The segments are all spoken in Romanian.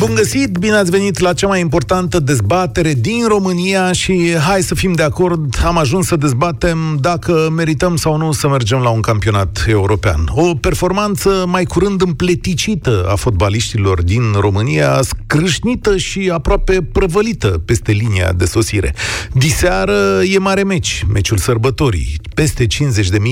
Bun găsit, bine ați venit la cea mai importantă dezbatere din România și hai să fim de acord, am ajuns să dezbatem dacă merităm sau nu să mergem la un campionat european. O performanță mai curând împleticită a fotbaliștilor din România, scrâșnită și aproape prăvălită peste linia de sosire. Diseară e mare meci, meciul sărbătorii. Peste 50.000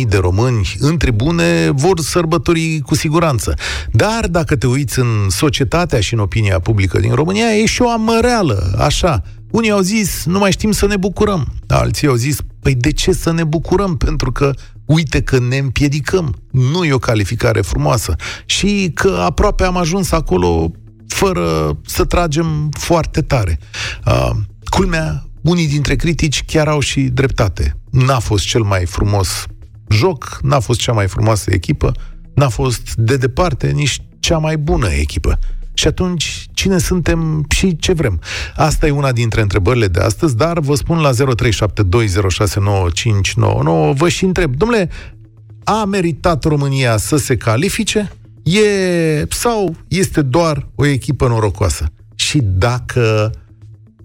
de români în tribune vor sărbătorii cu siguranță. Dar dacă te uiți în societatea și în opinia publică din România e și o amăreală, așa. Unii au zis, nu mai știm să ne bucurăm. Alții au zis, păi de ce să ne bucurăm? Pentru că uite că ne împiedicăm. Nu e o calificare frumoasă. Și că aproape am ajuns acolo fără să tragem foarte tare. Uh, culmea, unii dintre critici chiar au și dreptate. N-a fost cel mai frumos joc, n-a fost cea mai frumoasă echipă, n-a fost de departe nici cea mai bună echipă. Și atunci, cine suntem și ce vrem? Asta e una dintre întrebările de astăzi, dar vă spun la 0372069599, vă și întreb, domnule, a meritat România să se califice? E sau este doar o echipă norocoasă? Și dacă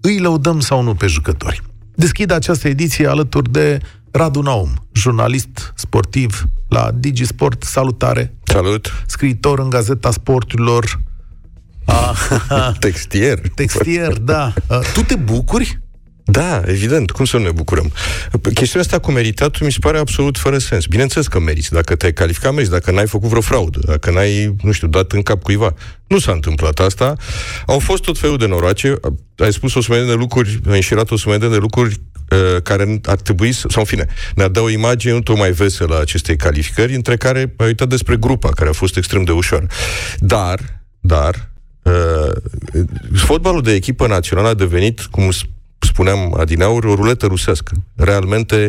îi lăudăm sau nu pe jucători? Deschid această ediție alături de Radu Naum, jurnalist sportiv la Digisport. Salutare! Salut! Scriitor în Gazeta Sporturilor, Textier. Textier, da. Tu te bucuri? Da, evident, cum să nu ne bucurăm? Chestiunea asta cu meritatul mi se pare absolut fără sens. Bineînțeles că meriți, dacă te-ai calificat, meriți, dacă n-ai făcut vreo fraudă, dacă n-ai, nu știu, dat în cap cuiva. Nu s-a întâmplat asta. Au fost tot felul de noroace, ai spus o sumedenie de lucruri, ai înșirat o sumedenie de lucruri uh, care ar trebui să, sau în fine, ne-a dat o imagine nu tot mai veselă a acestei calificări, între care ai uitat despre grupa, care a fost extrem de ușoară. Dar, dar, Uh, fotbalul de echipă națională a devenit, cum spuneam adineauri, o ruletă rusească. Realmente,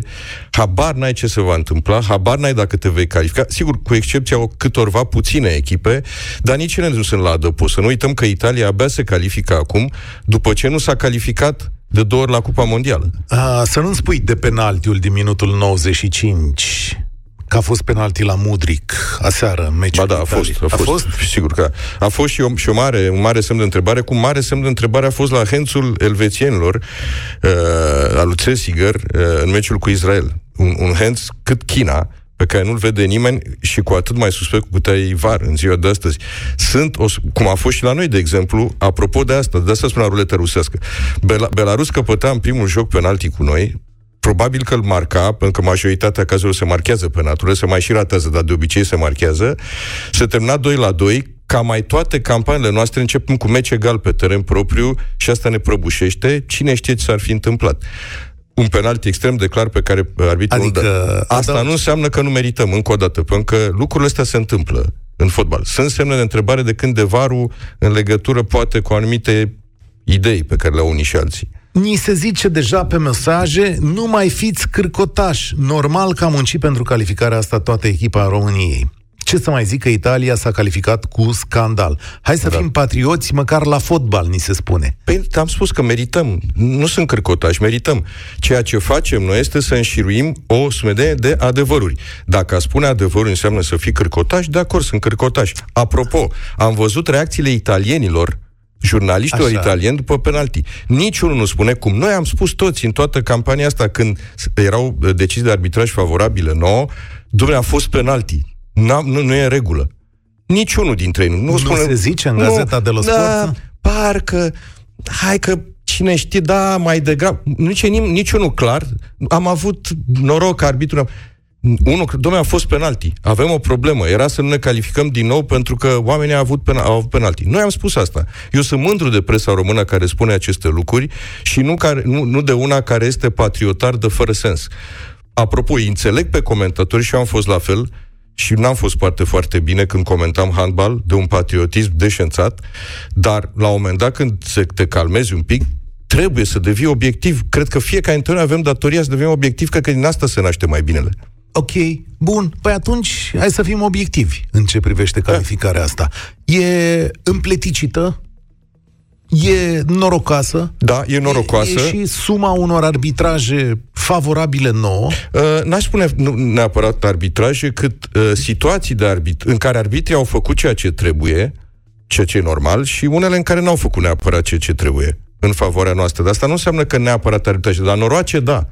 habar n-ai ce se va întâmpla, habar n-ai dacă te vei califica, sigur, cu excepția o câtorva puține echipe, dar nici ele nu sunt la adăpost. Să nu uităm că Italia abia se califică acum, după ce nu s-a calificat de două ori la Cupa Mondială. A, să nu-mi spui de penaltiul din minutul 95 că a fost penalti la Mudric aseară în meciul Ba da, a fost, a, a fost, fost. Sigur că a fost și, o, și o mare, un mare semn de întrebare. Cu mare semn de întrebare a fost la Hențul elvețienilor uh, al lui Cesiger uh, în meciul cu Israel. Un, un Henț cât China, pe care nu-l vede nimeni și cu atât mai suspect cu cât ai var în ziua de astăzi. Sunt, o, cum a fost și la noi, de exemplu, apropo de asta, de asta spune ruletă rusească. Bela, Belarus căpăta în primul joc penalti cu noi, probabil că îl marca, pentru că majoritatea cazurilor se marchează pe natură, se mai și ratează, dar de obicei se marchează, se termina 2 la 2, ca mai toate campaniile noastre începem cu meci egal pe teren propriu și asta ne prăbușește. Cine știe ce s-ar fi întâmplat? un penalti extrem de clar pe care arbitrul adică, dă. Asta da. nu înseamnă că nu merităm, încă o dată, pentru că lucrurile astea se întâmplă în fotbal. Sunt semne de întrebare de când de varul în legătură poate cu anumite idei pe care le au unii și alții. Ni se zice deja pe mesaje, nu mai fiți cârcotași. Normal că a muncit pentru calificarea asta toată echipa României. Ce să mai zic că Italia s-a calificat cu scandal. Hai să da. fim patrioți, măcar la fotbal, ni se spune. Păi am spus că merităm. Nu sunt cârcotași, merităm. Ceea ce facem noi este să înșiruim o sumedenie de adevăruri. Dacă a spune adevărul înseamnă să fii cârcotași, de acord, sunt cârcotași. Apropo, am văzut reacțiile italienilor jurnaliștilor Așa. italieni după penalti. Niciunul nu spune cum. Noi am spus toți în toată campania asta, când erau uh, decizii de arbitraj favorabile nouă, Dumnezeu a fost penalti. N-a, nu, nu e în regulă. Niciunul dintre ei nu. Nu, nu spune, se zice în Gazeta de la da, Sport? parcă, hai că cine știe, da, mai degrabă. Nici, niciunul clar. Am avut noroc, arbitrul unul, domnule, a fost penalti. Avem o problemă. Era să nu ne calificăm din nou pentru că oamenii au avut, pen, au avut penalti. Noi am spus asta. Eu sunt mândru de presa română care spune aceste lucruri și nu, care, nu, nu de una care este patriotar de fără sens. Apropo, înțeleg pe comentatori și eu am fost la fel și n-am fost foarte, foarte bine când comentam handbal de un patriotism deșențat, dar la un moment dat când te calmezi un pic, trebuie să devii obiectiv. Cred că fiecare dintre noi avem datoria să devenim obiectiv, cred că din asta se naște mai binele. Ok, bun, păi atunci hai să fim obiectivi în ce privește calificarea asta. E împleticită? e norocoasă. Da, e norocoasă. E, e și suma unor arbitraje favorabile nouă. Uh, n-aș spune nu, neapărat arbitraje, cât uh, situații de arbit- în care arbitrii au făcut ceea ce trebuie, ceea ce e normal, și unele în care n-au făcut neapărat ceea ce trebuie în favoarea noastră. Dar asta nu înseamnă că neapărat arbitraje, dar noroace, da.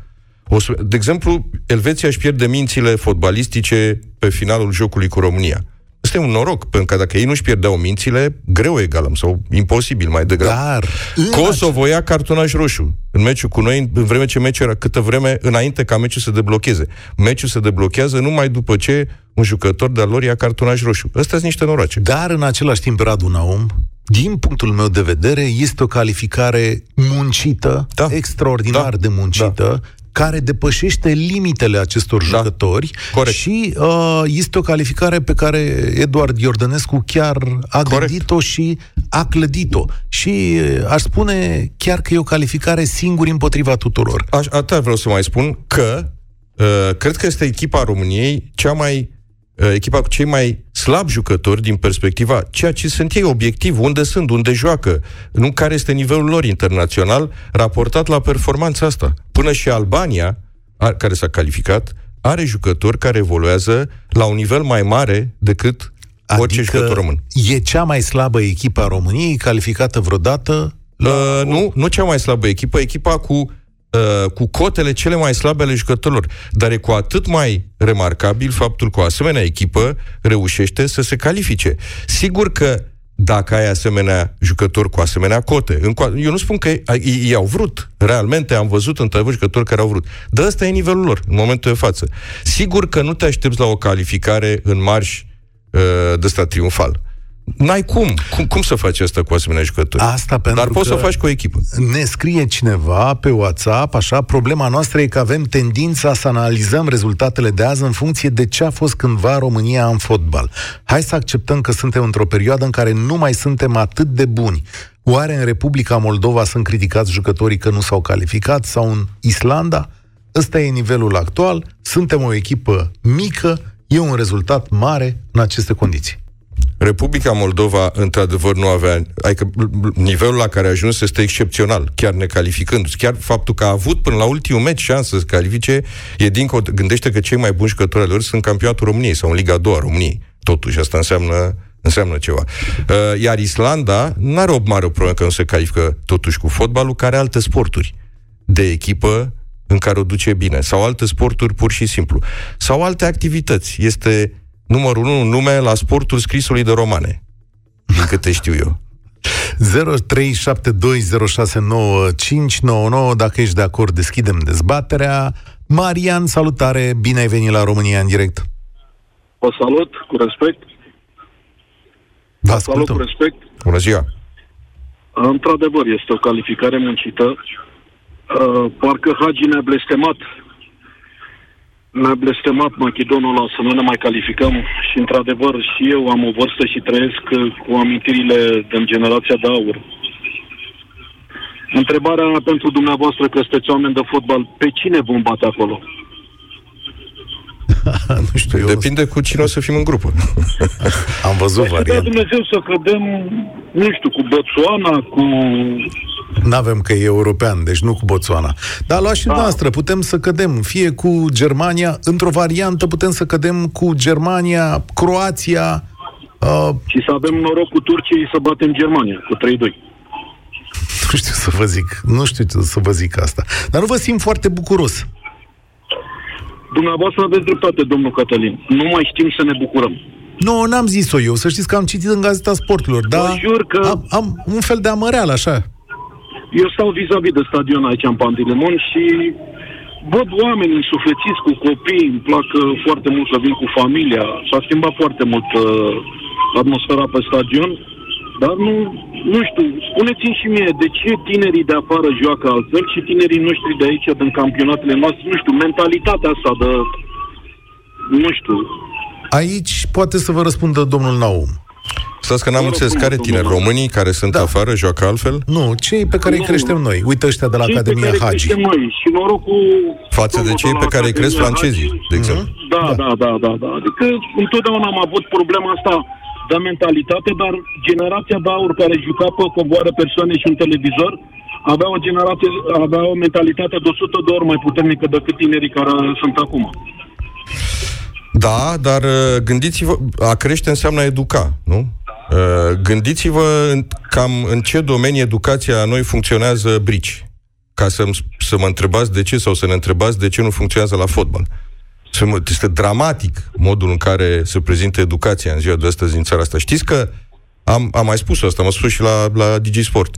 O să, de exemplu, Elveția își pierde mințile fotbalistice pe finalul jocului cu România. Asta e un noroc, pentru că dacă ei nu-și pierdeau mințile, greu egalăm, sau imposibil mai degrabă. Dar... Kosovo ia cartonaj roșu în meciul cu noi, în vreme ce meciul era câtă vreme înainte ca meciul să deblocheze. Meciul se deblochează numai după ce un jucător de-al lor ia cartonaj roșu. Astea sunt niște noroce. Dar în același timp, Radu Naum, din punctul meu de vedere, este o calificare muncită, da. extraordinar da. de muncită, da care depășește limitele acestor da. jucători Corect. și uh, este o calificare pe care Eduard Iordănescu chiar a Corect. gândit-o și a clădit-o. Și uh, aș spune chiar că e o calificare singur împotriva tuturor. Aș, atât vreau să mai spun că uh, cred că este echipa României cea mai uh, echipa cu cei mai slab jucători din perspectiva ceea ce sunt ei obiectiv, unde sunt, unde joacă, nu care este nivelul lor internațional raportat la performanța asta. Până și Albania, care s-a calificat, are jucători care evoluează la un nivel mai mare decât adică orice jucător român. e cea mai slabă echipă a României calificată vreodată? La... Uh, nu, nu cea mai slabă echipă, echipa cu uh, cu cotele cele mai slabe ale jucătorilor. Dar e cu atât mai remarcabil faptul că o asemenea echipă reușește să se califice. Sigur că dacă ai asemenea jucători cu asemenea cote. Eu nu spun că ei au vrut. Realmente am văzut într-adevăr jucători care au vrut. Dar ăsta e nivelul lor, în momentul de față. Sigur că nu te aștepți la o calificare în marș uh, de ăsta triumfal. N-ai cum. cum. Cum să faci asta cu asemenea jucători? Asta pentru Dar poți să faci cu o echipă. Ne scrie cineva pe WhatsApp, așa, problema noastră e că avem tendința să analizăm rezultatele de azi în funcție de ce a fost cândva România în fotbal. Hai să acceptăm că suntem într-o perioadă în care nu mai suntem atât de buni. Oare în Republica Moldova sunt criticați jucătorii că nu s-au calificat sau în Islanda? Ăsta e nivelul actual, suntem o echipă mică, e un rezultat mare în aceste condiții. Republica Moldova, într-adevăr, nu avea... Adică nivelul la care a ajuns este excepțional, chiar necalificând. Chiar faptul că a avut până la ultimul meci șansă să se califice, e dincolo... Gândește că cei mai buni jucători lor sunt campionatul României sau în Liga a doua României. Totuși, asta înseamnă înseamnă ceva. Uh, iar Islanda nu are o mare problemă că nu se califică totuși cu fotbalul, care are alte sporturi de echipă în care o duce bine, sau alte sporturi pur și simplu, sau alte activități. Este numărul 1 nume la sportul scrisului de romane, din câte știu eu. 0372069599 Dacă ești de acord, deschidem dezbaterea. Marian, salutare, bine ai venit la România în direct. O salut, cu respect. Vă salut cu respect. Bună ziua. Într-adevăr, este o calificare muncită. Uh, parcă Hagi ne-a blestemat ne-a blestemat Machidonul ăla să nu ne mai calificăm și, într-adevăr, și eu am o vârstă și trăiesc cu amintirile din generația de aur. Întrebarea pentru dumneavoastră, că sunteți oameni de fotbal, pe cine vom bate acolo? nu știu, eu Depinde cu cine o să fim în grupă. Am văzut păi varianta. Dumnezeu să cădem, nu știu, cu Botswana, cu... Nu avem că e european, deci nu cu Botswana. Dar luați și da. noastră, putem să cădem, fie cu Germania, într-o variantă putem să cădem cu Germania, Croația... Uh... Și să avem noroc cu Turciei să batem Germania, cu 3-2 nu știu să vă zic, nu știu să vă zic asta. Dar nu vă simt foarte bucuros. Dumneavoastră aveți dreptate, domnul Cătălin. Nu mai știm să ne bucurăm. Nu, n-am zis-o eu. Să știți că am citit în Gazeta Sporturilor, dar jur că... am, am un fel de amăreală, așa. Eu stau vis-a-vis de stadion aici în Pantilimon și văd oameni însuflețiți cu copii, îmi plac foarte mult să vin cu familia. S-a schimbat foarte mult uh, atmosfera pe stadion, dar nu, nu știu, spuneți-mi și mie, de ce tinerii de afară joacă altfel și tinerii noștri de aici, din campionatele noastre, nu știu, mentalitatea asta de, nu știu. Aici poate să vă răspundă domnul Naum. Stați că n-am înțeles care tineri, românii care sunt da. afară joacă altfel? Nu, cei pe care nu, îi creștem noi. Uite ăștia de la cei Academia pe care Hagi. noi și norocul... Față de cei pe care îi cresc francezii, de exemplu. Da, da, da, da, da. Adică întotdeauna am avut problema asta dă mentalitate, dar generația de aur care juca pe covoară persoane și un televizor avea o generație, avea o mentalitate de 100 de ori mai puternică decât tinerii care sunt acum. Da, dar uh, gândiți-vă, a crește înseamnă a educa, nu? Uh, gândiți-vă cam în ce domenii educația a noi funcționează brici ca să, să mă întrebați de ce sau să ne întrebați de ce nu funcționează la fotbal. Este dramatic modul în care se prezintă educația în ziua de astăzi în țara asta. Știți că am, am mai spus asta, am spus și la, la DigiSport.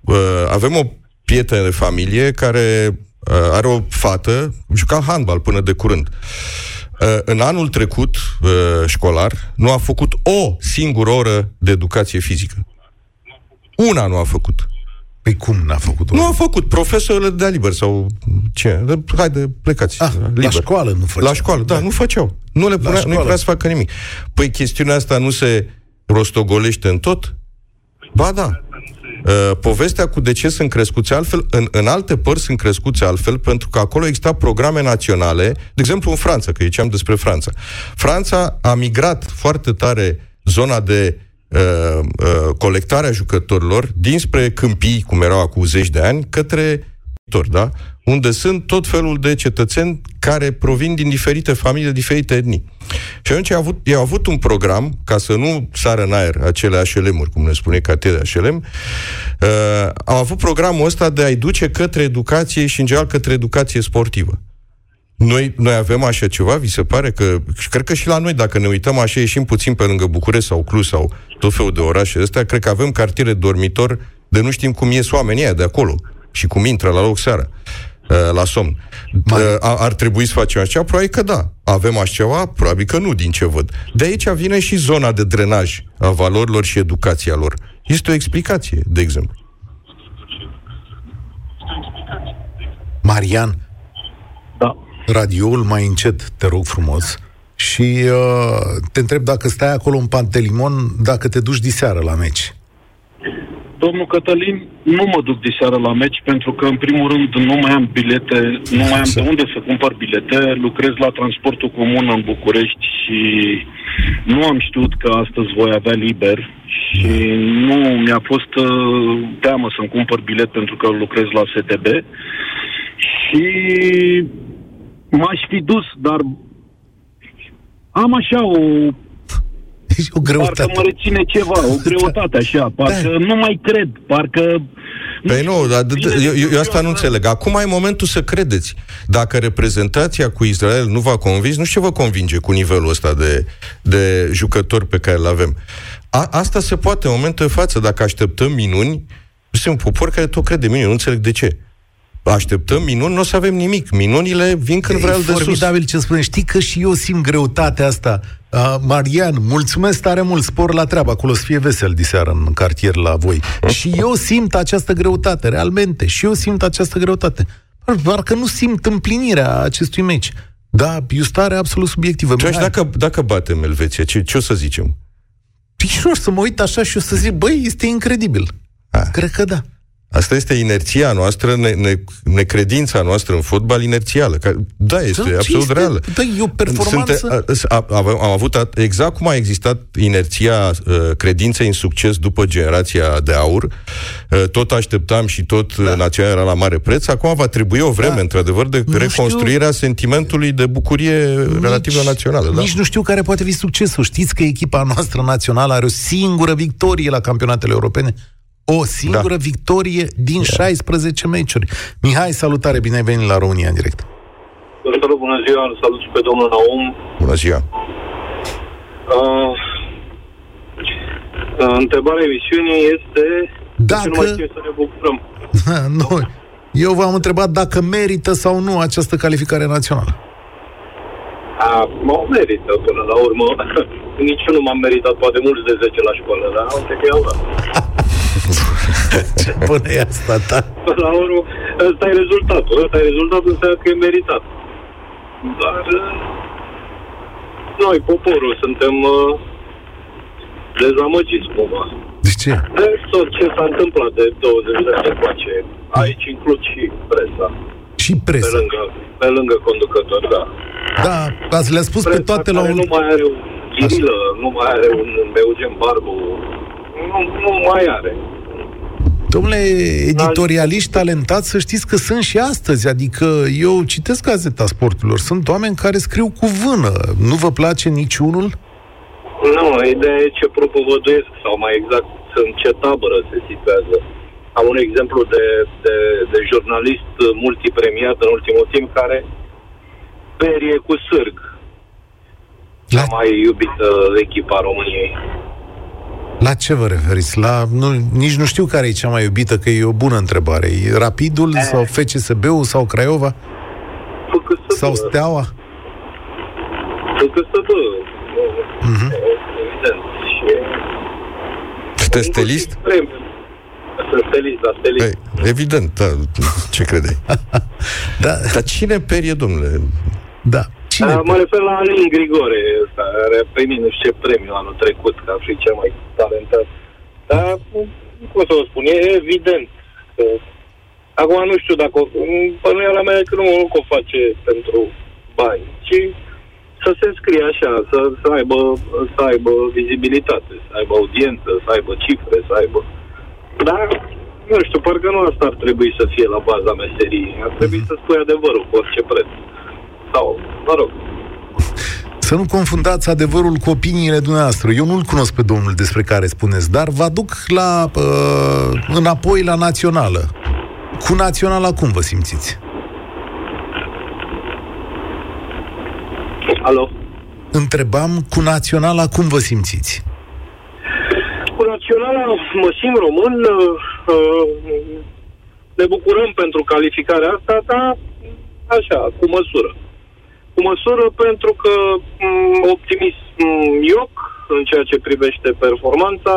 Uh, avem o prietenă de familie care uh, are o fată, juca handbal până de curând. Uh, în anul trecut uh, școlar nu a făcut o singură oră de educație fizică. Una nu a făcut. Păi cum n-a făcut Nu a făcut. Profesorul de liber sau ce? Haide, plecați. Ah, liber. La școală nu făceau. La școală, da, da. nu făceau. Nu le punea, nu vrea să facă nimic. Păi chestiunea asta nu se rostogolește în tot? Ba da. Uh, povestea cu de ce sunt crescuți altfel, în, în alte părți sunt crescuți altfel, pentru că acolo exista programe naționale, de exemplu în Franța, că ziceam despre Franța. Franța a migrat foarte tare zona de uh, uh, colectarea jucătorilor dinspre câmpii, cum erau acum zeci de ani, către da? unde sunt tot felul de cetățeni care provin din diferite familii, de diferite etnii. Și atunci au avut, au avut un program, ca să nu sară în aer acele HLM-uri, cum ne spune catedra HLM, uh, au avut programul ăsta de a-i duce către educație și, în general, către educație sportivă. Noi, noi avem așa ceva, vi se pare că, și cred că și la noi, dacă ne uităm așa, ieșim puțin pe lângă București sau Cluj sau tot felul de orașe astea, cred că avem cartiere dormitor de nu știm cum ies oamenii aia de acolo și cum intră la loc seara uh, la somn. Mai... Uh, ar trebui să facem așa? Probabil că da. Avem așa ceva? Probabil că nu, din ce văd. De aici vine și zona de drenaj a valorilor și educația lor. Este o explicație, de exemplu. Marian, da radioul mai încet, te rog frumos, și uh, te întreb dacă stai acolo în Pantelimon, dacă te duci diseară la meci. Domnul Cătălin, nu mă duc diseară la meci pentru că, în primul rând, nu mai am bilete, nu mai am de unde să cumpăr bilete, lucrez la transportul comun în București și nu am știut că astăzi voi avea liber și nu mi-a fost uh, teamă să-mi cumpăr bilet pentru că lucrez la STB și m-aș fi dus, dar am așa o o greutate. Parcă mă reține ceva, o greutate așa, parcă da. nu mai cred, parcă... Păi nu, dar eu, eu asta nu înțeleg. Acum e momentul să credeți. Dacă reprezentația cu Israel nu va convins, nu știu ce vă convinge cu nivelul ăsta de, de jucători pe care îl avem. A, asta se poate în momentul de față, dacă așteptăm minuni, sunt un popor care tot crede minuni, nu înțeleg de ce așteptăm minuni, nu o să avem nimic. Minunile vin când vreau de sus. formidabil ce spune. Știi că și eu simt greutatea asta. Uh, Marian, mulțumesc tare mult, spor la treabă, acolo să fie vesel diseară în cartier la voi. și eu simt această greutate, realmente. Și eu simt această greutate. Doar că nu simt împlinirea acestui meci. Da, e o stare absolut subiectivă. Și dacă, dacă batem Elveția, ce, ce o să zicem? Pișor să mă uit așa și o să zic, băi, este incredibil. A. Cred că da. Asta este inerția noastră, ne, ne, necredința noastră în fotbal inerțială. Ca, da, este da, absolut este, reală. Da, e o performanță... Sunt, a, a, am avut, exact cum a existat inerția uh, credinței în succes după generația de aur, uh, tot așteptam și tot da. națiunea era la mare preț, acum va trebui o vreme, da. într-adevăr, de nu reconstruirea știu... sentimentului de bucurie nici, relativă națională. Da? Nici nu știu care poate fi succesul. Știți că echipa noastră națională are o singură victorie la campionatele europene? O singură da. victorie din da. 16 meciuri. Mihai, salutare, bine ai venit la România în direct. Salut, bună ziua, salut și pe domnul Naum. Bună ziua. Uh, întrebarea emisiunii este dacă... ce nu mai să ne bucurăm. nu. Eu v-am întrebat dacă merită sau nu această calificare națională. A, mă merită până la urmă. Nici eu nu m-am meritat, poate mulți de 10 la școală, dar uite că iau Ce bună e asta, da? Până la urmă, ăsta e rezultatul. Ăsta e rezultatul, înseamnă că e meritat. Dar noi, poporul, suntem uh, dezamăgiți cumva. De ce? De tot ce s-a întâmplat de 20 de ani încoace. Aici includ și presa. Și presa. Pe lângă, pe lângă conducători, da. Da, ați le-a spus presa pe toate la un... nu mai are un Chirilă, nu mai are un Eugen Barbu, nu, nu mai are. Domnule, editorialiști talentați, să știți că sunt și astăzi. Adică eu citesc Gazeta Sporturilor. Sunt oameni care scriu cu vână. Nu vă place niciunul? Nu, ideea e ce propovăduiesc, sau mai exact, în ce tabără se situează. Am un exemplu de, de, de jurnalist multipremiat în ultimul timp care perie cu sârg. La, Cea mai iubită echipa a României. La ce vă referiți? La, nu, nici nu știu care e cea mai iubită, că e o bună întrebare. E Rapidul sau FCSB-ul sau Craiova? FCSB. Sau Steaua? FCSB. Mhm. Evident. Și Sunteți stelist? Premiu. Sunt stelist, dar stelist. Păi, evident, da. Ce credeai? Da, Dar cine perie, domnule? da. Cine? Uh, mă refer la Alin Grigore, care a primit nu știu ce premiu anul trecut, ca fi cel mai talentat. Dar, cum să vă spun, e evident că... Acum nu știu dacă... Pănuiala mea e că nu, nu că o face pentru bani, ci să se scrie așa, să, să, aibă, să aibă vizibilitate, să aibă audiență, să aibă cifre, să aibă... Dar, nu știu, parcă nu asta ar trebui să fie la baza meseriei. Ar trebui să spui adevărul cu orice preț. Sau, mă rog, Să nu confundați adevărul cu opiniile dumneavoastră. Eu nu-l cunosc pe domnul despre care spuneți, dar vă aduc la, uh, înapoi la națională. Cu naționala cum vă simțiți? alo. Întrebam cu naționala cum vă simțiți? Cu naționala mă simt român, uh, uh, ne bucurăm pentru calificarea asta, dar așa, cu măsură. Cu măsură pentru că m, optimism ioc în ceea ce privește performanța,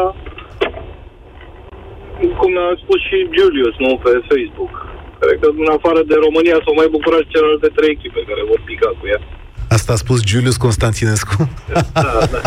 cum a spus și Julius, nu, pe Facebook. Cred că în afară de România s-au mai bucurat celelalte trei echipe care vor pica cu ea. Asta a spus Julius Constantinescu? Da, da.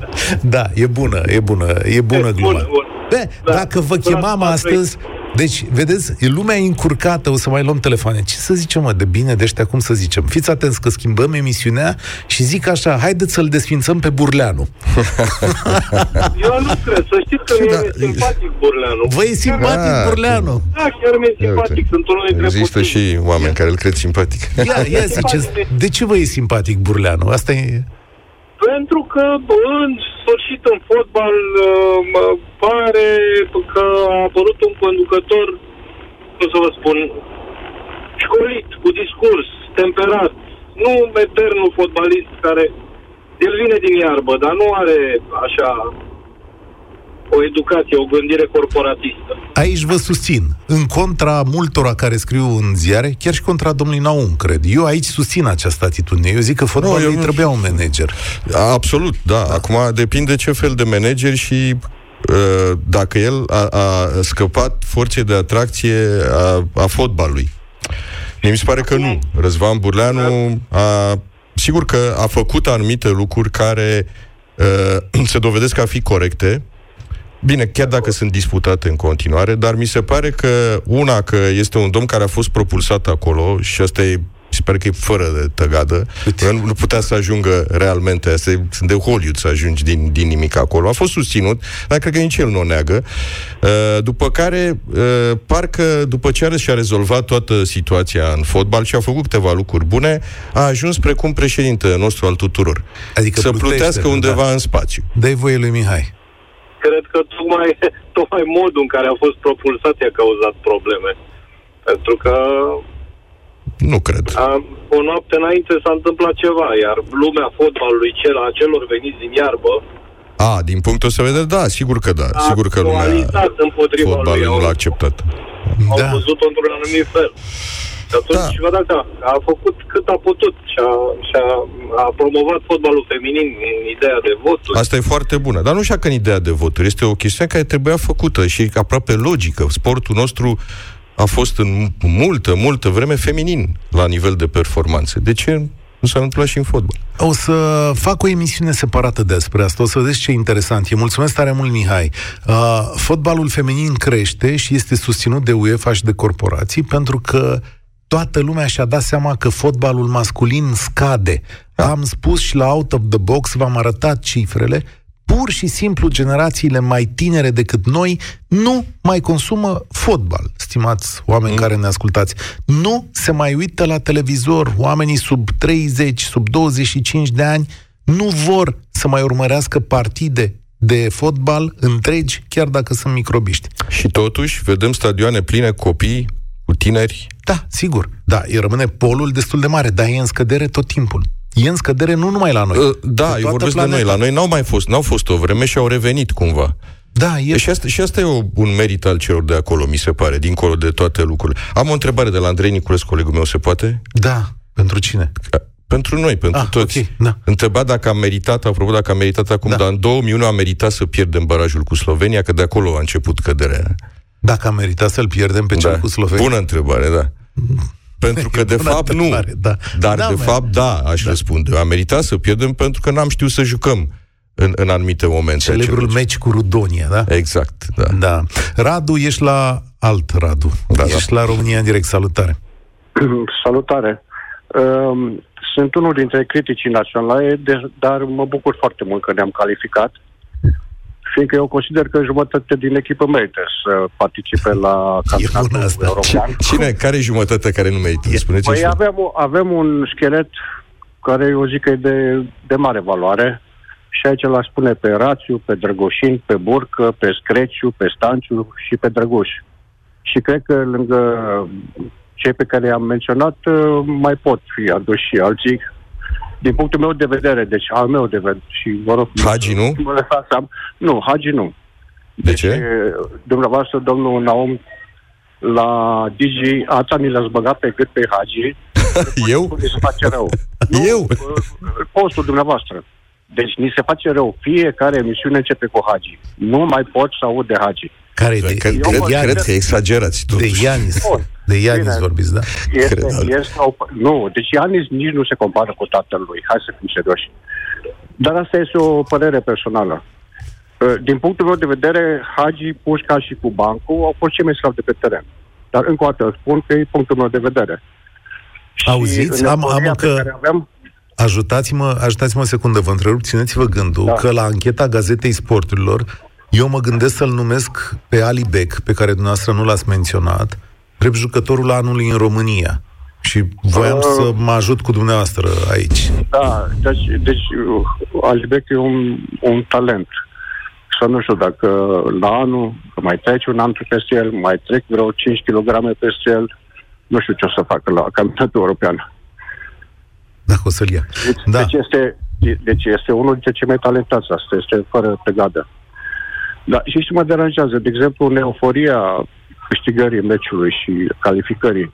da, e bună, e bună, e bună E gluma. bună, bună. Be, Da. dacă vă Până chemam la astăzi, deci, vedeți, e lumea încurcată, o să mai luăm telefoane. Ce să zicem, mă, de bine de ăștia, cum să zicem? Fiți atenți că schimbăm emisiunea și zic așa, haideți să-l desfințăm pe Burleanu. Eu nu cred, să știți că mie Da, mi-e simpatic Burleanu. Vă e simpatic Ah, Burleanu? Da, chiar mi-e simpatic, sunt unul dintre Există puțini. și oameni care îl cred simpatic. Ia, ia ziceți, de ce vă e simpatic Burleanu? Asta e... Pentru că, bă, în sfârșit, în fotbal, uh, mă pare că a apărut un conducător, cum să vă spun, școlit, cu discurs, temperat, nu eternul fotbalist care el vine din iarbă, dar nu are așa o educație, o gândire corporatistă. Aici vă susțin. În contra multora care scriu în ziare, chiar și contra domnului Naum, cred. Eu aici susțin această atitudine. Eu zic că fotbalului eu nu- trebuia un manager. Absolut, da. Acum depinde ce fel de manager și uh, dacă el a, a scăpat forței de atracție a, a fotbalului. Mie mi se pare că nu. Răzvan Burleanu a, sigur că a făcut anumite lucruri care uh, se dovedesc a fi corecte, Bine, chiar dacă sunt disputate în continuare, dar mi se pare că una, că este un domn care a fost propulsat acolo și asta e mi se pare că e fără de tăgadă. Uite. Nu, nu putea să ajungă realmente, asta e, sunt de Hollywood să ajungi din, din nimic acolo. A fost susținut, dar cred că nici el nu o neagă. Uh, după care, uh, parcă după ce a și-a rezolvat toată situația în fotbal și a făcut câteva lucruri bune, a ajuns precum președinte nostru al tuturor. Adică să plutește, plutească undeva da. în spațiu. Dă-i voie lui Mihai. Cred că tocmai, tocmai modul în care a fost propulsat i-a cauzat probleme. Pentru că Nu cred. a, o noapte înainte s-a întâmplat ceva, iar lumea fotbalului cel, a celor veniți din iarbă A, din punctul ăsta de vedere, da, sigur că da. a Sigur că lumea coalizat împotriva lui. fotbalului nu Au, l-a acceptat. au Da. văzut-o într-un anumit fel. Și atunci, Da. vă dați seama, a făcut cât a putut și a, și a, a promovat fotbalul feminin în ideea de voturi. Asta e foarte bună. Dar nu știu că în ideea de voturi. Este o chestiune care trebuia făcută și e aproape logică. Sportul nostru a fost în multă, multă vreme feminin la nivel de performanțe. De ce nu s-a întâmplat și în fotbal? O să fac o emisiune separată despre asta, o să vedeți ce interesant e. Mulțumesc tare mult, Mihai. Uh, fotbalul feminin crește și este susținut de UEFA și de corporații pentru că toată lumea și-a dat seama că fotbalul masculin scade. Am spus și la Out of the Box, v-am arătat cifrele, pur și simplu generațiile mai tinere decât noi nu mai consumă fotbal, stimați oameni mm. care ne ascultați. Nu se mai uită la televizor. Oamenii sub 30, sub 25 de ani nu vor să mai urmărească partide de fotbal întregi, chiar dacă sunt microbiști. Și totuși vedem stadioane pline copii cu tineri. Da, sigur. Da, îi rămâne polul destul de mare, dar e în scădere tot timpul. E în scădere nu numai la noi. Uh, da, eu vorbesc planeta. de noi. La noi n-au mai fost, n-au fost o vreme și au revenit cumva. Da, e... Și asta, și asta e o, un merit al celor de acolo, mi se pare, dincolo de toate lucrurile. Am o întrebare de la Andrei Niculescu, colegul meu, se poate? Da, pentru cine? Pentru noi, pentru ah, toți. Okay, da. Întreba dacă a meritat, apropo, dacă a meritat acum, da. dar în 2001 a meritat să pierdem barajul cu Slovenia, că de acolo a început căderea. Dacă a meritat să-l pierdem pe da. cel cu Slovenia? Bună întrebare, da. Pentru că, de fapt, nu. Da. Dar, da, de fapt, da, aș da. răspunde. A meritat să pierdem pentru că n-am știut să jucăm în, în anumite momente. Celebrul meci cu Rudonia, da? Exact, da. da. Radu, ești la alt Radu. Da, ești da. la România în direct. Salutare. Salutare. Um, sunt unul dintre criticii naționale, dar mă bucur foarte mult că ne-am calificat fiindcă eu consider că jumătate din echipă merită să participe la campionatul european. Cine? Care e jumătatea care nu merită? Spuneți păi avem, avem un schelet care eu zic că e de, de mare valoare și aici l spune pe Rațiu, pe Drăgoșin, pe Burcă, pe Screciu, pe Stanciu și pe Drăgoș. Și cred că lângă cei pe care i-am menționat mai pot fi aduși și alții din punctul meu de vedere, deci al meu de vedere, și vă rog... Hagi nu? Mă lăsați am... Nu, Hagi nu. De deci, ce? Dumneavoastră, domnul Naum, la Digi, ața mi l-ați băgat pe cât pe Hagi. Eu? Se face rău. Nu, Eu? Postul dumneavoastră. Deci ni se face rău. Fiecare emisiune începe cu Hagi. Nu mai pot să aud de Hagi. Care de, cred, cred, cred că exagerați totuși. De Ianis. De Ianis Bine. vorbiți, da? Este, cred, este o, nu, deci Ianis nici nu se compară cu tatălui. Hai să fim serioși. Dar asta este o părere personală. Uh, din punctul meu de vedere, Hagi, Pușca și cu Bancu au fost cei mai slabi de pe teren. Dar încă o dată spun că e punctul meu de vedere. Auziți? Am, am încă... Aveam, Ajutați-mă, ajutați-mă o secundă, vă întrerup, țineți-vă gândul da. că la ancheta Gazetei Sporturilor eu mă gândesc să-l numesc pe Ali Beck, pe care dumneavoastră nu l-ați menționat, drept jucătorul anului în România. Și voiam uh, să mă ajut cu dumneavoastră aici. Da, deci, deci Ali Beck e un, un talent. Să nu știu dacă la anul, că mai trece un an peste el, mai trec vreo 5 kg peste el, nu știu ce o să facă la campionatul european. Dacă o să-l ia. Deci, da. deci, este, deci este unul dintre cei mai talentați. Asta este fără pegadă. Da, și ce mă deranjează? De exemplu, în euforia câștigării meciului și calificării,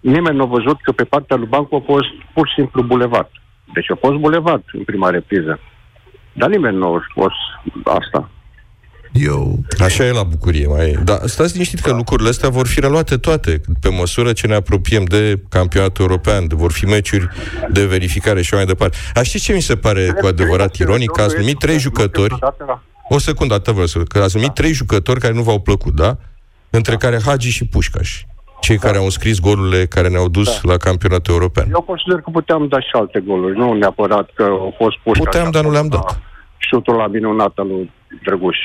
nimeni nu a văzut că pe partea lui Bancu a fost pur și simplu bulevard. Deci a fost bulevard în prima repriză. Dar nimeni nu a fost asta. Eu... Așa e la bucurie, mai Dar stați liniștit că lucrurile astea vor fi reluate toate pe măsură ce ne apropiem de campionatul european, de vor fi meciuri de verificare și mai departe. A știți ce mi se pare cu adevărat ironic? Că ați numit trei jucători o secundă, atât vă că ați numit da. trei jucători care nu v-au plăcut, da? Între da. care Hagi și Pușcaș. Cei da. care au înscris golurile care ne-au dus da. la campionatul european. Eu consider că puteam da și alte goluri, nu neapărat că au fost Pușcaș. Puteam, dar nu le-am dat. Șutul la minunat al lui Drăguș.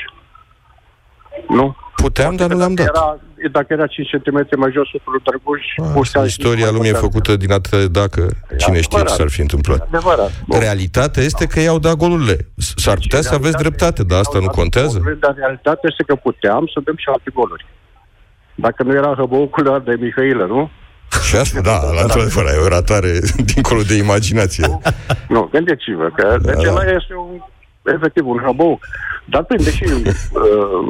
Nu? Puteam, dar nu le-am dat. Era, dacă era 5 cm mai jos suflul Drăguș, Pușcaș... Istoria lumii e făcută din atât de dacă cine știe ce s-ar fi întâmplat. Adevărat. Realitatea este că i-au dat golurile. S-ar putea să aveți dreptate, dar asta nu contează? Dar realitatea este că puteam să dăm și alte goluri. Dacă nu era hăbăucul de Mihailă, nu? Și asta, da, la într-adevăr, e o ratare dincolo de imaginație. Nu, gândiți-vă că da, deci da. este un, efectiv un hăbăuc. Dar prinde și uh,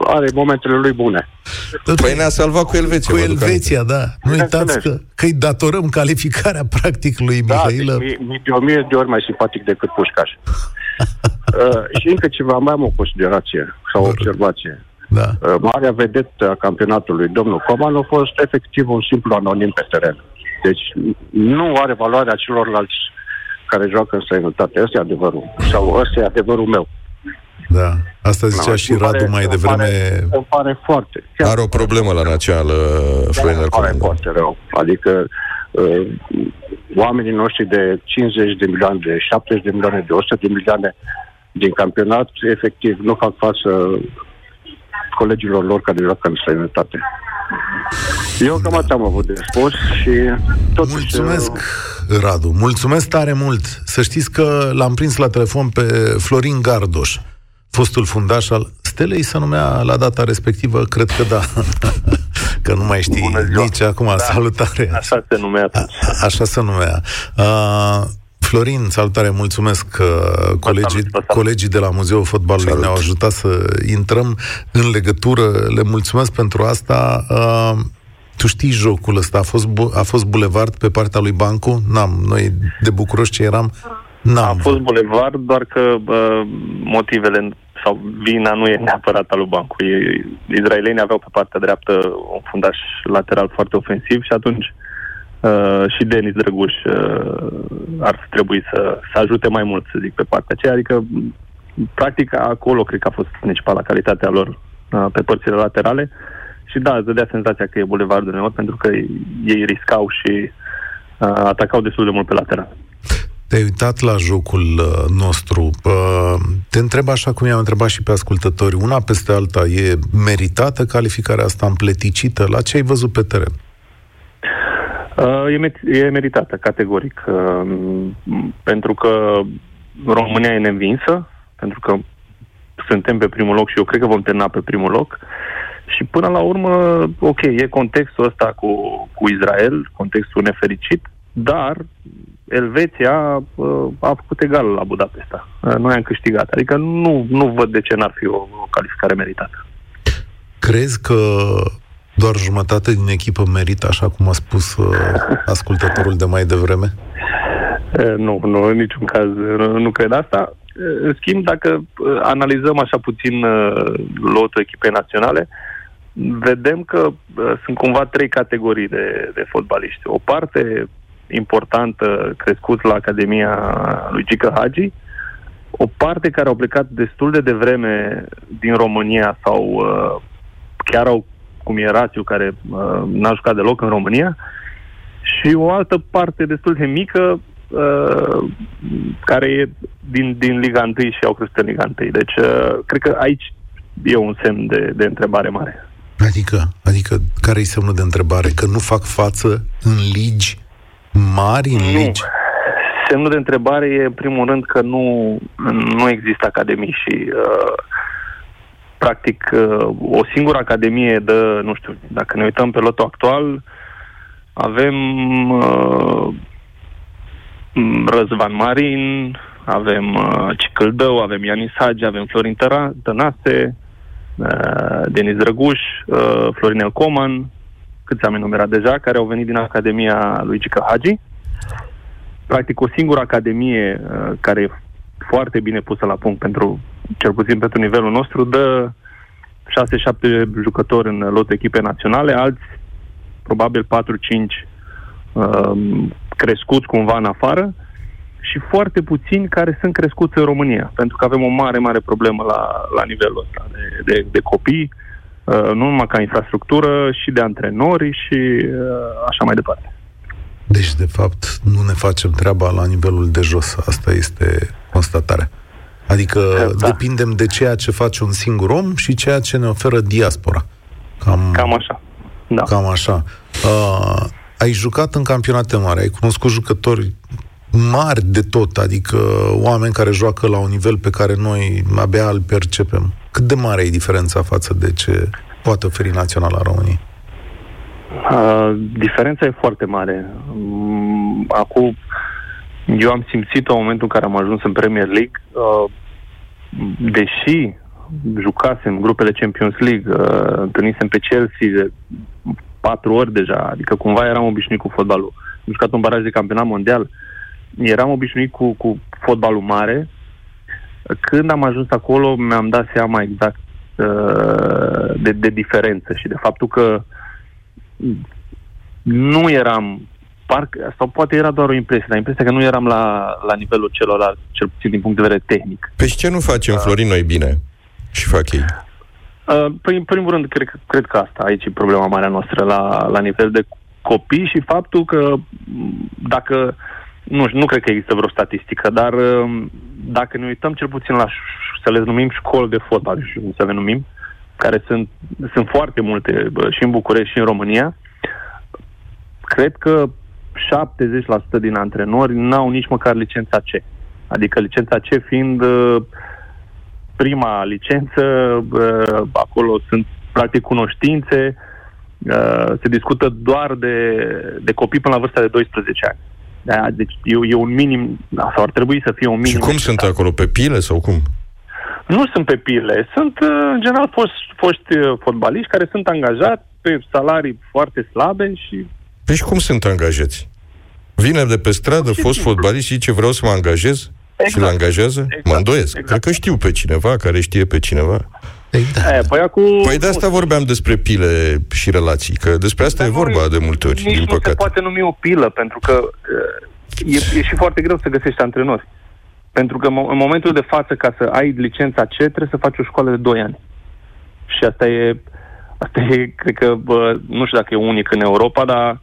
are momentele lui bune. Păi ne-a salvat cu Elveția. Cu Elveția, da. Nu uitați că, că îi datorăm calificarea practic lui da, Mihailă. Da, mi, de o mie de ori mai simpatic decât Pușcaș. uh, și încă ceva, mai am o considerație sau o observație. Da. Uh, marea vedetă a campionatului, domnul Coman, a fost efectiv un simplu anonim pe teren. Deci nu are valoarea celorlalți care joacă în străinătate. Ăsta e adevărul. Sau ăsta e adevărul meu. Da, asta zicea no, și Radu pare, mai devreme. Pare, îmi pare foarte. Chiar Are o problemă la națională, Florin Pare foarte rău. Adică uh, oamenii noștri de 50 de milioane, de 70 de milioane, de 100 de milioane din campionat, efectiv, nu fac față colegilor lor care joacă în străinătate. Eu cam atât am avut de spus și totuși... Mulțumesc, Radu. Mulțumesc tare mult. Să știți că l-am prins la telefon pe Florin Gardoș, fostul fundaș al Stelei, să numea la data respectivă, cred că da. că nu mai știi nici acum. Da. Salutare. Așa se numea A, așa se numea. Uh, Florin, salutare, mulțumesc că colegii, colegii de la Muzeul Fotbalului Salut. ne-au ajutat să intrăm în legătură. Le mulțumesc pentru asta. Uh, tu știi jocul ăsta, a fost, bu- a fost bulevard pe partea lui Bancu? N-am, noi de bucuroși ce eram, n-am. A fost bulevard, doar că uh, motivele sau vina nu e neapărat al lui Bancu. Izraelienii aveau pe partea dreaptă un fundaș lateral foarte ofensiv și atunci uh, și Denis Drăguș uh, ar trebui să, să ajute mai mult, să zic, pe partea aceea. Adică, practic, acolo cred că a fost principala calitatea lor uh, pe părțile laterale. Și da, îți dădea senzația că e bulevardul uneori, pentru că ei riscau și uh, atacau destul de mult pe lateral. Te-ai uitat la jocul uh, nostru. Uh, te întreb așa cum i-am întrebat și pe ascultători. Una peste alta, e meritată calificarea asta împleticită? La ce ai văzut pe teren? Uh, e, e meritată, categoric. Pentru că România e neînvinsă, pentru că suntem pe primul loc și eu cred că vom termina pe primul loc. Și până la urmă, ok, e contextul ăsta cu, cu Israel, contextul nefericit, dar Elveția uh, a făcut egal la Budapesta. Uh, noi am câștigat. Adică nu, nu văd de ce n-ar fi o, o calificare meritată. Crezi că doar jumătate din echipă merită, așa cum a spus uh, ascultătorul de mai devreme? Uh, nu, nu, în niciun caz nu, nu cred asta. Uh, în schimb, dacă uh, analizăm așa puțin uh, lotul echipei naționale, vedem că uh, sunt cumva trei categorii de, de fotbaliști. O parte importantă crescut la Academia lui Gica Hagi, o parte care au plecat destul de devreme din România sau uh, chiar au, cum e Rațiu, care uh, n-a jucat deloc în România, și o altă parte destul de mică uh, care e din, din Liga 1 și au crescut în Liga 1. Deci, uh, cred că aici e un semn de, de întrebare mare. Adică, adică care e semnul de întrebare? Că nu fac față în ligi mari în nu. ligi? Semnul de întrebare e, în primul rând, că nu, nu există academii și, uh, practic, uh, o singură academie de, nu știu, dacă ne uităm pe lotul actual, avem uh, Răzvan Marin, avem uh, Cicâldău, avem Ianis Hagi, avem Florin Tănase, uh, Denis Drăguș, uh, Florinel Coman, câți am enumerat deja, care au venit din Academia lui Gica Hagi. Practic o singură academie uh, care e foarte bine pusă la punct pentru, cel puțin pentru nivelul nostru, dă 6-7 jucători în lotul echipe naționale, alți probabil 4-5 uh, crescuți cumva în afară și foarte puțini care sunt crescuți în România, pentru că avem o mare, mare problemă la, la nivelul ăsta de, de, de copii Uh, nu numai ca infrastructură, și de antrenori și uh, așa mai departe. Deci, de fapt, nu ne facem treaba la nivelul de jos. Asta este constatarea. Adică da. depindem de ceea ce face un singur om și ceea ce ne oferă diaspora. Cam, Cam așa. Da. Cam așa. Uh, ai jucat în campionate mari, ai cunoscut jucători mari de tot, adică oameni care joacă la un nivel pe care noi abia îl percepem. Cât de mare e diferența față de ce poate oferi Naționala României? Uh, diferența e foarte mare. Um, acum, eu am simțit în momentul în care am ajuns în Premier League, uh, deși jucasem grupele Champions League, uh, întâlnisem pe Chelsea de patru ori deja, adică cumva eram obișnuit cu fotbalul. Am jucat un baraj de campionat mondial, eram obișnuit cu, cu fotbalul mare când am ajuns acolo, mi-am dat seama exact uh, de, de diferență și de faptul că nu eram parcă, sau poate era doar o impresie, dar impresia că nu eram la, la nivelul celorlalți, cel puțin din punct de vedere tehnic. Pe ce nu facem, uh, Florin, noi bine? Și fac ei? Uh, păi, în primul rând, cred, cred că asta aici e problema mare noastră, la, la nivel de copii și faptul că m, dacă, nu, știu, nu cred că există vreo statistică, dar um, dacă ne uităm cel puțin la, ș- să le numim școli de fotbal, nu știu cum să le numim, care sunt, sunt foarte multe bă, și în București și în România, cred că 70% din antrenori n-au nici măcar licența C. Adică licența C fiind uh, prima licență, uh, acolo sunt practic cunoștințe, uh, se discută doar de, de copii până la vârsta de 12 ani. Da, deci e, e un minim, da, sau ar trebui să fie un minim. Și cum necesar. sunt acolo? Pe pile sau cum? Nu sunt pe pile, sunt uh, în general foști, foști uh, fotbaliști care sunt angajați pe salarii foarte slabe și Păi și cum sunt angajați? Vine de pe stradă, și fost simplu. fotbalist și zice vreau să mă angajez? Și Exact. îl angajează? Exact. Mă îndoiesc. Exact. Cred că știu pe cineva care știe pe cineva. Ei, da. aia, păi acum... Păi de asta vorbeam despre pile și relații, că despre asta e Dar vorba nu, de multe ori, nici din nu păcate. se poate numi o pilă, pentru că uh, e, e și foarte greu să găsești antrenori. Pentru că mo- în momentul de față, ca să ai licența C, trebuie să faci o școală de 2 ani. Și asta e, asta e cred că, bă, nu știu dacă e unic în Europa, dar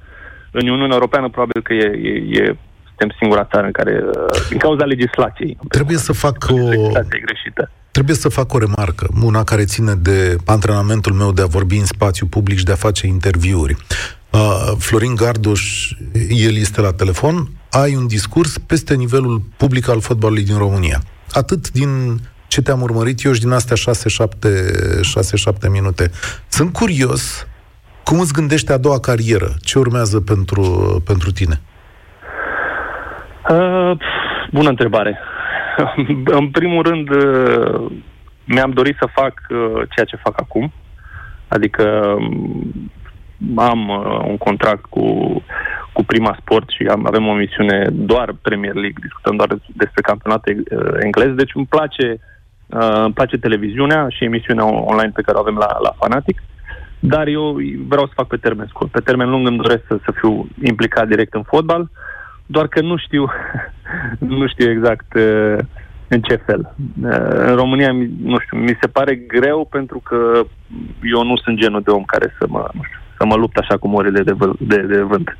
în Uniunea Europeană probabil că e, e, e suntem singura țară în care, uh, din cauza legislației. Trebuie să fac o, Legislația e greșită. trebuie să fac o remarcă, una care ține de antrenamentul meu de a vorbi în spațiu public și de a face interviuri. Uh, Florin Gardoș, el este la telefon, ai un discurs peste nivelul public al fotbalului din România. Atât din ce te-am urmărit eu și din astea 6-7 minute. Sunt curios cum îți gândești a doua carieră? Ce urmează pentru, pentru tine? Uh, bună întrebare. în primul rând, uh, mi-am dorit să fac uh, ceea ce fac acum. Adică um, am uh, un contract cu, cu Prima Sport și am, avem o misiune doar Premier League, discutăm doar despre campionate uh, englez, deci îmi place, uh, îmi place televiziunea și emisiunea online pe care o avem la, la Fanatic. Dar eu vreau să fac pe termen scurt. Pe termen lung îmi doresc să, să fiu implicat direct în fotbal, doar că nu știu, nu știu exact uh, în ce fel. Uh, în România, mi- nu știu, mi se pare greu pentru că eu nu sunt genul de om care să mă, nu știu, să mă lupt așa cu morile de, vâl- de, de vânt.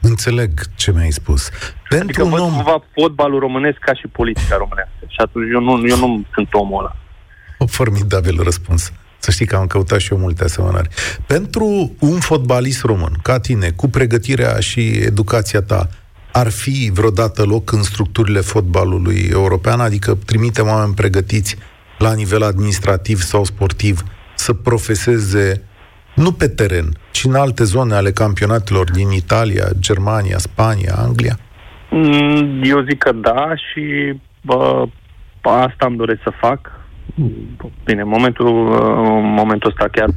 Înțeleg ce mi-ai spus. Pentru Adică un văd om... cumva fotbalul românesc ca și politica românească. Și atunci eu nu, eu nu sunt omul ăla. Formidabil răspuns. Să știi că am căutat și eu multe asemănări. Pentru un fotbalist român, ca tine, cu pregătirea și educația ta, ar fi vreodată loc în structurile fotbalului european? Adică trimitem oameni pregătiți la nivel administrativ sau sportiv să profeseze nu pe teren, ci în alte zone ale campionatelor din Italia, Germania, Spania, Anglia? Mm, Eu zic că da și bă, asta îmi doresc să fac. Bine, în momentul, în momentul ăsta chiar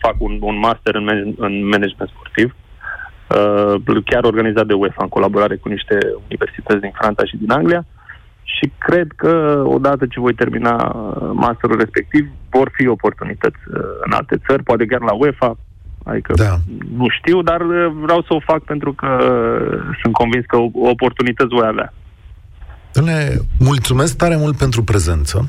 fac un, un master în, manage- în management sportiv, uh, chiar organizat de UEFA în colaborare cu niște universități din Franța și din Anglia și cred că odată ce voi termina uh, masterul respectiv vor fi oportunități uh, în alte țări, poate chiar la UEFA, adică Da. nu știu, dar uh, vreau să o fac pentru că uh, sunt convins că o- oportunități voi avea. Dom'le, mulțumesc tare mult pentru prezență.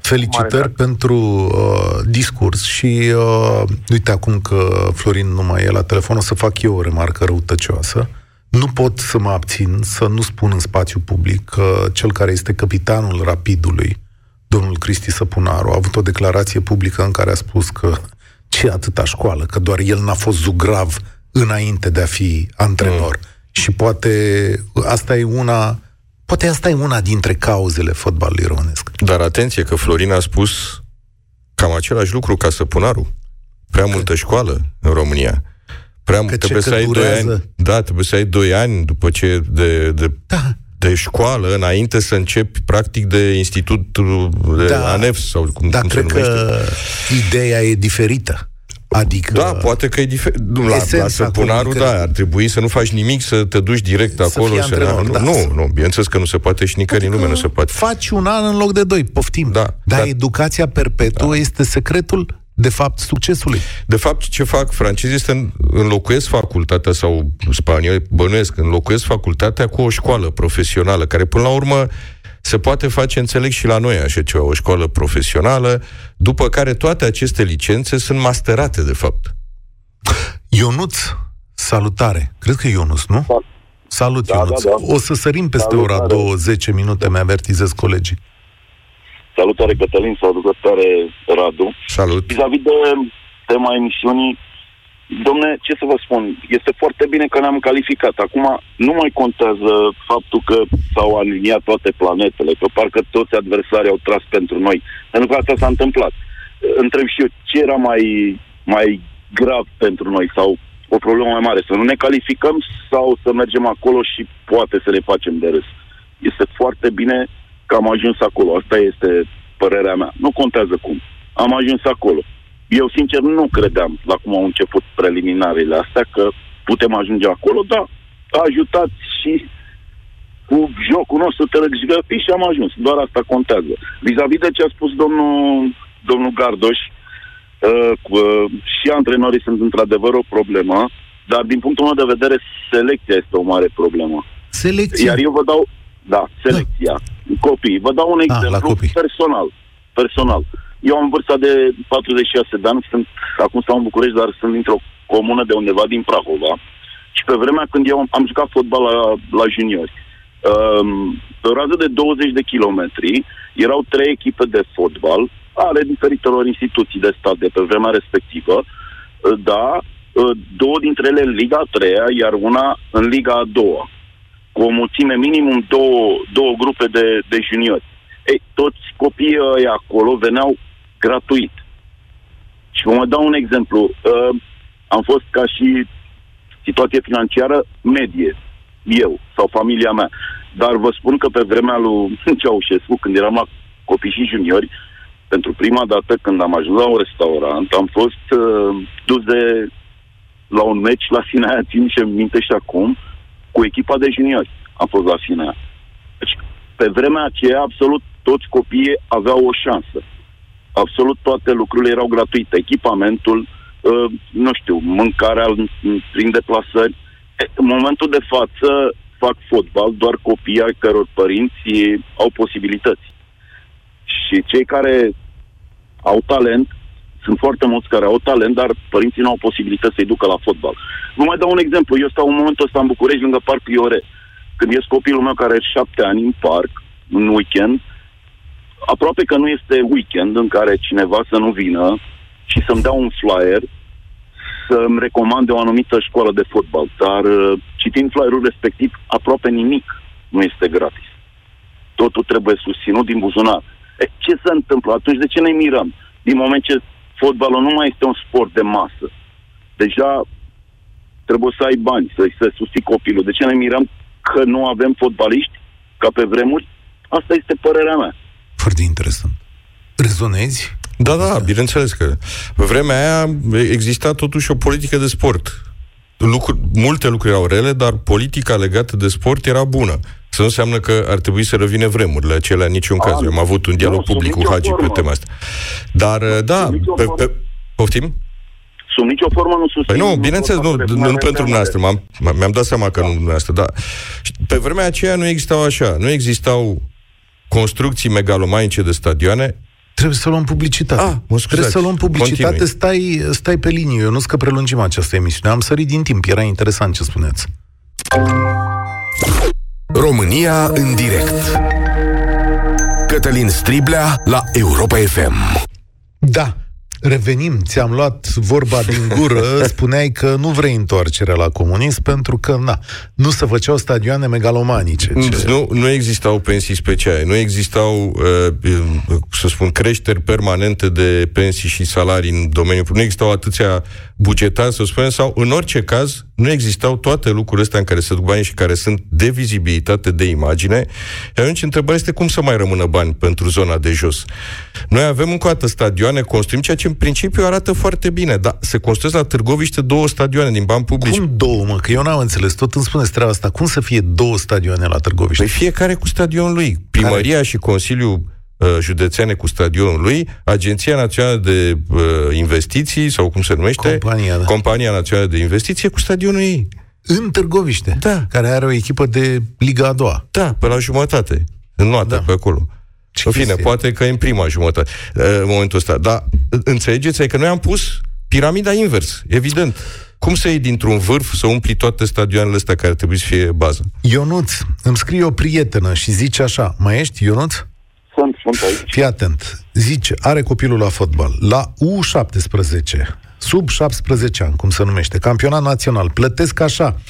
Felicitări Mare drag. pentru uh, discurs și uh, uite acum că Florin nu mai e la telefon, o să fac eu o remarcă răutăcioasă. Nu pot să mă abțin să nu spun în spațiu public că cel care este capitanul Rapidului, domnul Cristi Săpunaru, a avut o declarație publică în care a spus că ce atâta școală, că doar el n-a fost zugrav înainte de a fi antrenor. Mm. Și poate asta e una Poate asta e una dintre cauzele fotbalului românesc. Dar atenție că Florin a spus cam același lucru ca Săpunaru. Prea multă școală în România. Prea Că mult, ce, trebuie că să ai doi durează? ani. Da, trebuie să ai doi ani după ce de, de, Da. de școală, înainte să începi practic de institutul de Da. ANEF sau cum, Dar cum se cred numește. că ideea e diferită. Adică... Da, poate că e diferit. La, la esența Săpunaru, comunicării. da, ar trebui să nu faci nimic, să te duci direct Să acolo. fii antrenor, nu, da. nu, nu, bineînțeles că nu se poate și nicăieri în lume nu se poate. Faci un an în loc de doi, poftim. Da, Dar dar- educația perpetuă este secretul, de fapt, succesului. De fapt, ce fac francezii este înlocuiesc facultatea sau spanioli, bănuiesc, înlocuiesc facultatea cu o școală profesională, care până la urmă se poate face, înțeleg și la noi așa ceva, o școală profesională, după care toate aceste licențe sunt masterate, de fapt. Ionuț Salutare. Cred că e Ionus, nu? Sal- Salut, Da, Ionuț. da, da. O să sărim peste Salutare. ora 20 minute, mi-avertizez colegii. Salutare Cătălin, salutare Radu. Salut. Vis-a-vis de tema emisiunii, domne, ce să vă spun, este foarte bine că ne-am calificat. Acum nu mai contează faptul că s-au aliniat toate planetele, că parcă toți adversarii au tras pentru noi. Pentru că asta s-a întâmplat. Întreb și eu, ce era mai, mai grav pentru noi sau o problemă mai mare? Să nu ne calificăm sau să mergem acolo și poate să ne facem de râs? Este foarte bine că am ajuns acolo. Asta este părerea mea. Nu contează cum. Am ajuns acolo. Eu, sincer, nu credeam la cum au început preliminarele astea că putem ajunge acolo, dar a ajutat și cu jocul nostru tărăgăpi și am ajuns. Doar asta contează. Vis-a-vis de ce a spus domnul, domnul Gardoș, uh, cu, uh, și antrenorii sunt într-adevăr o problemă, dar din punctul meu de vedere, selecția este o mare problemă. Selecție. Iar eu vă dau, da, selecția, copii. Vă dau un la exemplu copii. personal. Personal. Eu am vârsta de 46 de ani, sunt, acum stau în București, dar sunt dintr-o comună de undeva din Prahova. Și pe vremea când eu am, am jucat fotbal la, la juniori, um, pe o rază de 20 de kilometri, erau trei echipe de fotbal ale diferitelor instituții de stat de pe vremea respectivă, uh, da, uh, două dintre ele în Liga a treia, iar una în Liga a doua cu o mulțime, minimum două, două grupe de, de juniori. Ei, toți copiii ăia acolo veneau gratuit. Și vă mai dau un exemplu. Uh, am fost ca și situație financiară medie, eu sau familia mea. Dar vă spun că pe vremea lui Ceaușescu, când eram la copii și juniori, pentru prima dată când am ajuns la un restaurant, am fost uh, dus de la un meci la Sinaia, țin și minte și acum, cu echipa de juniori. Am fost la Sinaia. Deci, pe vremea aceea, absolut toți copiii aveau o șansă. Absolut toate lucrurile erau gratuite. Echipamentul, uh, nu știu, mâncarea în- în- prin deplasări. E, În momentul de față fac fotbal doar copii ai căror părinți au posibilități. Și cei care au talent, sunt foarte mulți care au talent, dar părinții nu au posibilități să-i ducă la fotbal. Vă mai dau un exemplu. Eu stau în momentul ăsta în București, lângă Parcul Iore. Când ies copilul meu care are șapte ani în parc, în weekend, aproape că nu este weekend în care cineva să nu vină și să-mi dea un flyer să-mi recomande o anumită școală de fotbal. Dar uh, citind flyerul respectiv, aproape nimic nu este gratis. Totul trebuie susținut din buzunar. E, ce se întâmplă? Atunci de ce ne mirăm? Din moment ce fotbalul nu mai este un sport de masă. Deja trebuie să ai bani, să, să susții copilul. De ce ne mirăm că nu avem fotbaliști ca pe vremuri? Asta este părerea mea. Foarte interesant. Rezonezi? Da, da, bineînțeles că pe vremea aia exista totuși o politică de sport. Lucru, multe lucruri erau rele, dar politica legată de sport era bună. Să nu înseamnă că ar trebui să revină vremurile acelea în niciun caz. Eu am avut un dialog nu, sub public cu nicio Hagi pe formă. tema asta. Dar, da, sub nicio pe, formă. pe, poftim? Sub nicio formă nu susțin. Păi nu, bineînțeles, nu, pot nu, să nu mai pentru avem dumneavoastră, m-am, m- mi-am dat seama că nu dumneavoastră, dar și pe vremea aceea nu existau așa, nu existau construcții megalomanice de stadioane, Trebuie să luăm publicitate. Ah, mă scuzați. Trebuie să luăm publicitate. Continui. Stai, stai pe linie. Eu nu că prelungim această emisiune. Am sărit din timp. Era interesant ce spuneți. România în direct. Cătălin Striblea la Europa FM. Da. Revenim, ți-am luat vorba din gură, spuneai că nu vrei întoarcerea la comunism pentru că, na, nu se făceau stadioane megalomanice. Ce... Nu, nu existau pensii speciale, nu existau, uh, uh, să spun, creșteri permanente de pensii și salarii în domeniul nu existau atâția bugetari, să spunem, sau în orice caz, nu existau toate lucrurile astea în care se duc bani și care sunt de vizibilitate, de imagine. Și atunci întrebarea este cum să mai rămână bani pentru zona de jos. Noi avem încă o dată stadioane, construim ceea ce în principiu arată foarte bine, dar se construiesc la Târgoviște două stadioane din bani publici. Cum două, mă? Că eu n-am înțeles. Tot îmi spuneți treaba asta. Cum să fie două stadioane la Târgoviște? Păi fiecare cu stadionul lui. Primăria care? și Consiliul uh, Județeane cu stadionul lui, Agenția Națională de uh, Investiții, sau cum se numește? Compania, da. Compania Națională de Investiție cu stadionul ei. În Târgoviște. Da. Care are o echipă de Liga a doua. Da, pe la jumătate. În noapte, Da. da. pe acolo. Ce În fine, chestie. poate că e în prima jumătate, uh, în momentul ăsta. Dar uh, înțelegeți? Adică noi am pus piramida invers, evident. Cum să iei dintr-un vârf să umpli toate stadioanele astea care trebuie să fie bază? Ionuț, îmi scrie o prietenă și zice așa, mai ești, Ionuț? Sunt, sunt aici. Fii atent. Zice, are copilul la fotbal, la U17, sub 17 ani, cum se numește, campionat național, plătesc așa,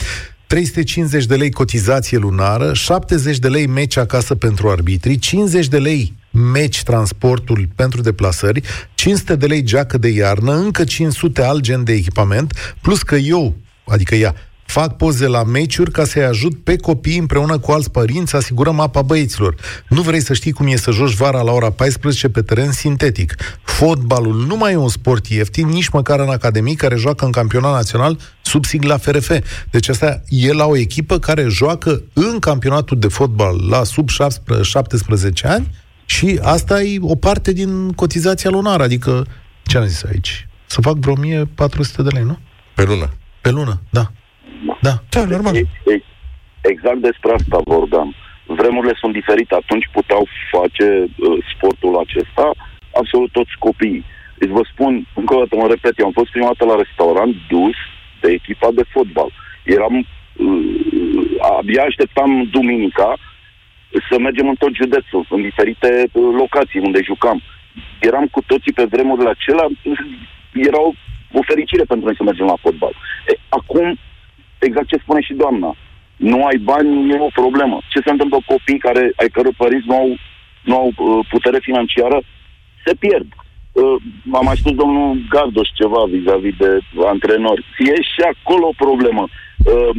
350 de lei cotizație lunară, 70 de lei meci acasă pentru arbitri, 50 de lei meci transportul pentru deplasări, 500 de lei geacă de iarnă, încă 500 alt gen de echipament, plus că eu, adică ea, fac poze la meciuri ca să-i ajut pe copii împreună cu alți părinți, asigurăm apa băieților. Nu vrei să știi cum e să joci vara la ora 14 pe teren sintetic. Fotbalul nu mai e un sport ieftin, nici măcar în academii care joacă în campionat național sub sigla FRF. Deci asta e la o echipă care joacă în campionatul de fotbal la sub 17 ani și asta e o parte din cotizația lunară, adică, ce am zis aici? Să fac vreo 1400 de lei, nu? Pe lună. Pe lună, da. Da. Da, normal. Exact despre asta vorbeam. Vremurile sunt diferite. Atunci puteau face uh, sportul acesta absolut toți copiii. Deci vă spun, încă o dată mă repet, eu am fost prima dată la restaurant dus de echipa de fotbal. Eram, uh, abia așteptam duminica să mergem în tot județul, în diferite uh, locații unde jucam. Eram cu toții pe vremurile acelea, erau o fericire pentru noi să mergem la fotbal. E, acum exact ce spune și doamna. Nu ai bani, nu e o problemă. Ce se întâmplă cu copii care, ai căror părinți nu au, nu au uh, putere financiară? Se pierd. Uh, am mai spus domnul Gardoș ceva vis-a-vis de antrenori. E și acolo o problemă. Uh,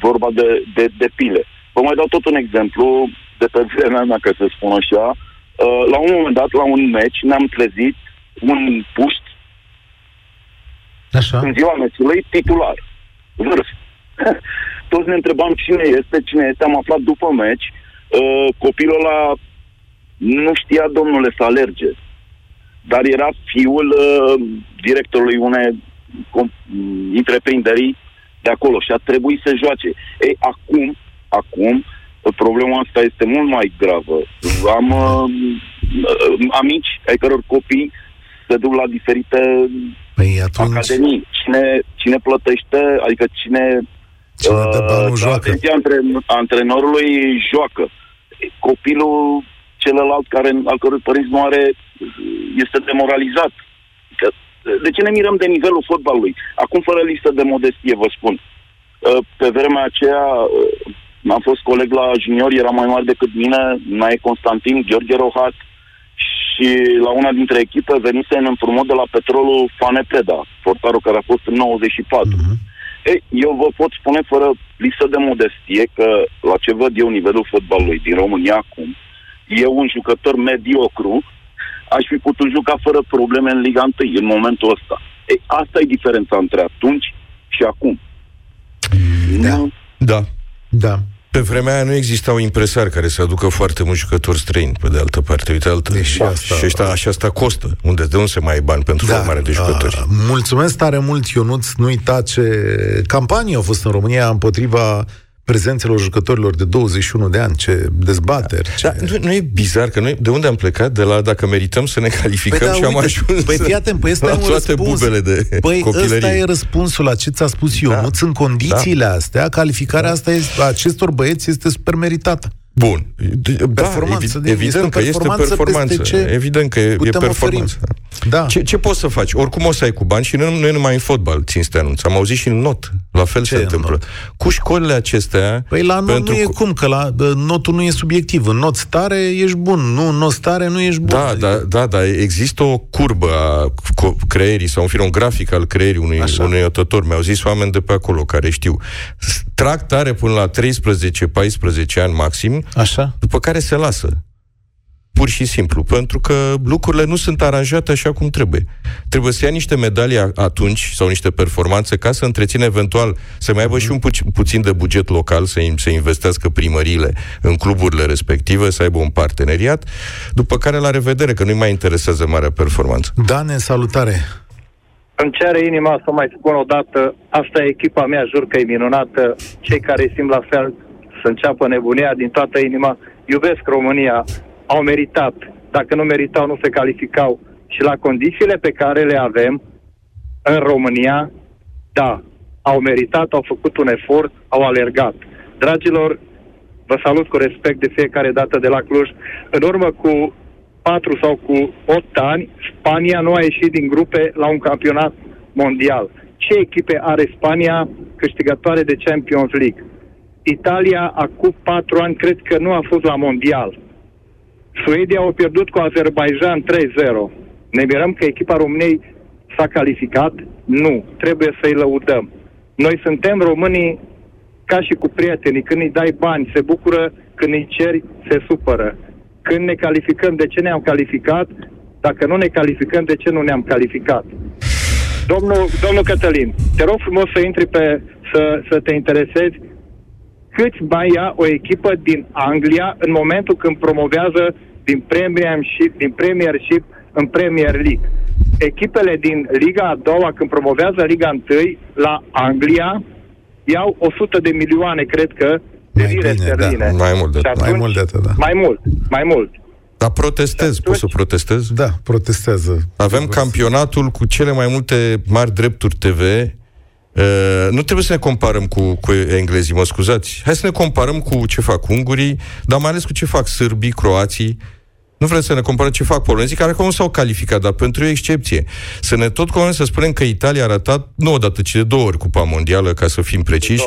vorba de, de, de pile. Vă mai dau tot un exemplu de pe vremea mea, că se spun așa. Uh, la un moment dat, la un meci, ne-am trezit un puști Așa. în ziua meciului titular. Vârf. Toți ne întrebam cine este, cine este. Am aflat după meci. Uh, copilul ăla nu știa, domnule, să alerge. Dar era fiul uh, directorului unei com- întreprinderi de acolo și a trebuit să joace. Ei, acum, acum, problema asta este mult mai gravă. Am uh, amici ai căror copii se duc la diferite Păi atunci... academii. Cine, cine plătește, adică cine... Cine dă banul uh, joacă. atenția antre, antrenorului joacă. Copilul celălalt care, al cărui părinți nu are, este demoralizat. Că, de ce ne mirăm de nivelul fotbalului? Acum, fără listă de modestie, vă spun. Uh, Pe vremea aceea, uh, am fost coleg la junior, era mai mare decât mine, Nae Constantin, Gheorghe Rohat, și la una dintre echipe venise în împrumut de la petrolul Fanepreda, portarul care a fost în 94. Mhm. Ei, eu vă pot spune fără lipsă de modestie că la ce văd eu nivelul fotbalului din România acum, eu un jucător mediocru aș fi putut juca fără probleme în Liga 1 în momentul ăsta. Ei, asta e diferența între atunci și acum. Da. Nu- Da. Da. Pe vremea aia nu existau impresari care să aducă foarte mulți jucători străini, pe de altă parte. Uite, altă. Deși asta- Și ăștia, și asta costă. Unde, de unde se mai ai bani pentru da, formare de jucători? Uh, mulțumesc tare mult, Ionuț. Nu uita ce campanie au fost în România împotriva prezențelor jucătorilor de 21 de ani, ce dezbateri. Ce... Da, nu, nu e bizar că noi de unde am plecat? De la dacă merităm să ne calificăm da, și am uite, ajuns Păi fii atent, păi ăsta la e un toate răspuns. bubele de Păi copilărie. ăsta e răspunsul la ce ți-a spus Ionuț. Da. În condițiile astea, calificarea asta este, a acestor băieți este super meritată. Bun. De- Da, Performanță, evi- de- evident este o că este performanță performanță. peste ce Evident că e, e putem performanță. Da. Ce, ce poți să faci? Oricum o să ai cu bani și nu, nu e numai în fotbal, țin să te anunț. Am auzit și în not. La fel Ce se e în întâmplă. not? Cu școlile acestea... Păi la not pentru nu e că- cum, că la bă, notul nu e subiectiv. În not stare ești bun, nu în not stare nu ești bun. Da, Adică- da, da, da, există o curbă a co- creierii sau în fine un grafic al creierii unui, Așa. unui otător. Mi-au zis oameni de pe acolo care știu. S- Trag tare până la 13-14 ani maxim, Așa? după care se lasă. Pur și simplu, pentru că lucrurile nu sunt aranjate așa cum trebuie. Trebuie să ia niște medalii a- atunci sau niște performanțe ca să întrețină eventual, să mai aibă și un puț- puțin de buget local, să, in- să investească primăriile în cluburile respective, să aibă un parteneriat, după care la revedere, că nu-i mai interesează marea performanță. Dane, salutare! Îmi cere inima să mai spun o dată, asta e echipa mea, jur că e minunată. Cei care simt la fel să înceapă nebunia din toată inima. Iubesc România, au meritat. Dacă nu meritau, nu se calificau. Și la condițiile pe care le avem, în România, da, au meritat, au făcut un efort, au alergat. Dragilor, vă salut cu respect de fiecare dată de la Cluj. În urmă cu 4 sau cu 8 ani, Spania nu a ieșit din grupe la un campionat mondial. Ce echipe are Spania câștigătoare de Champions League? Italia, acum 4 ani, cred că nu a fost la mondial. Suedia a pierdut cu Azerbaijan 3-0. Ne mirăm că echipa României s-a calificat? Nu. Trebuie să-i lăudăm. Noi suntem românii ca și cu prietenii. Când îi dai bani, se bucură. Când îi ceri, se supără. Când ne calificăm, de ce ne-am calificat? Dacă nu ne calificăm, de ce nu ne-am calificat? Domnul, domnul Cătălin, te rog frumos să intri pe, să, să te interesezi câți bani ia o echipă din Anglia în momentul când promovează din Premiership, din Premiership în Premier League. Echipele din Liga a doua, când promovează Liga 1 la Anglia, iau 100 de milioane, cred că, de Mai lire bine, sterline. da. Mai mult de Și atât. Mai mult de atât, da. Mai mult, mai mult. Dar protestez, Și poți să atunci- protestez? Da, protestează. Avem campionatul cu cele mai multe mari drepturi TV. Uh, nu trebuie să ne comparăm cu, cu englezii, mă scuzați. Hai să ne comparăm cu ce fac ungurii, dar mai ales cu ce fac sârbii, croații. Nu vrem să ne comparăm ce fac polonezii, care acum nu s-au calificat, dar pentru o excepție. Să ne tot comparăm să spunem că Italia a ratat, nu odată, ci de două ori Cupa Mondială, ca să fim preciși.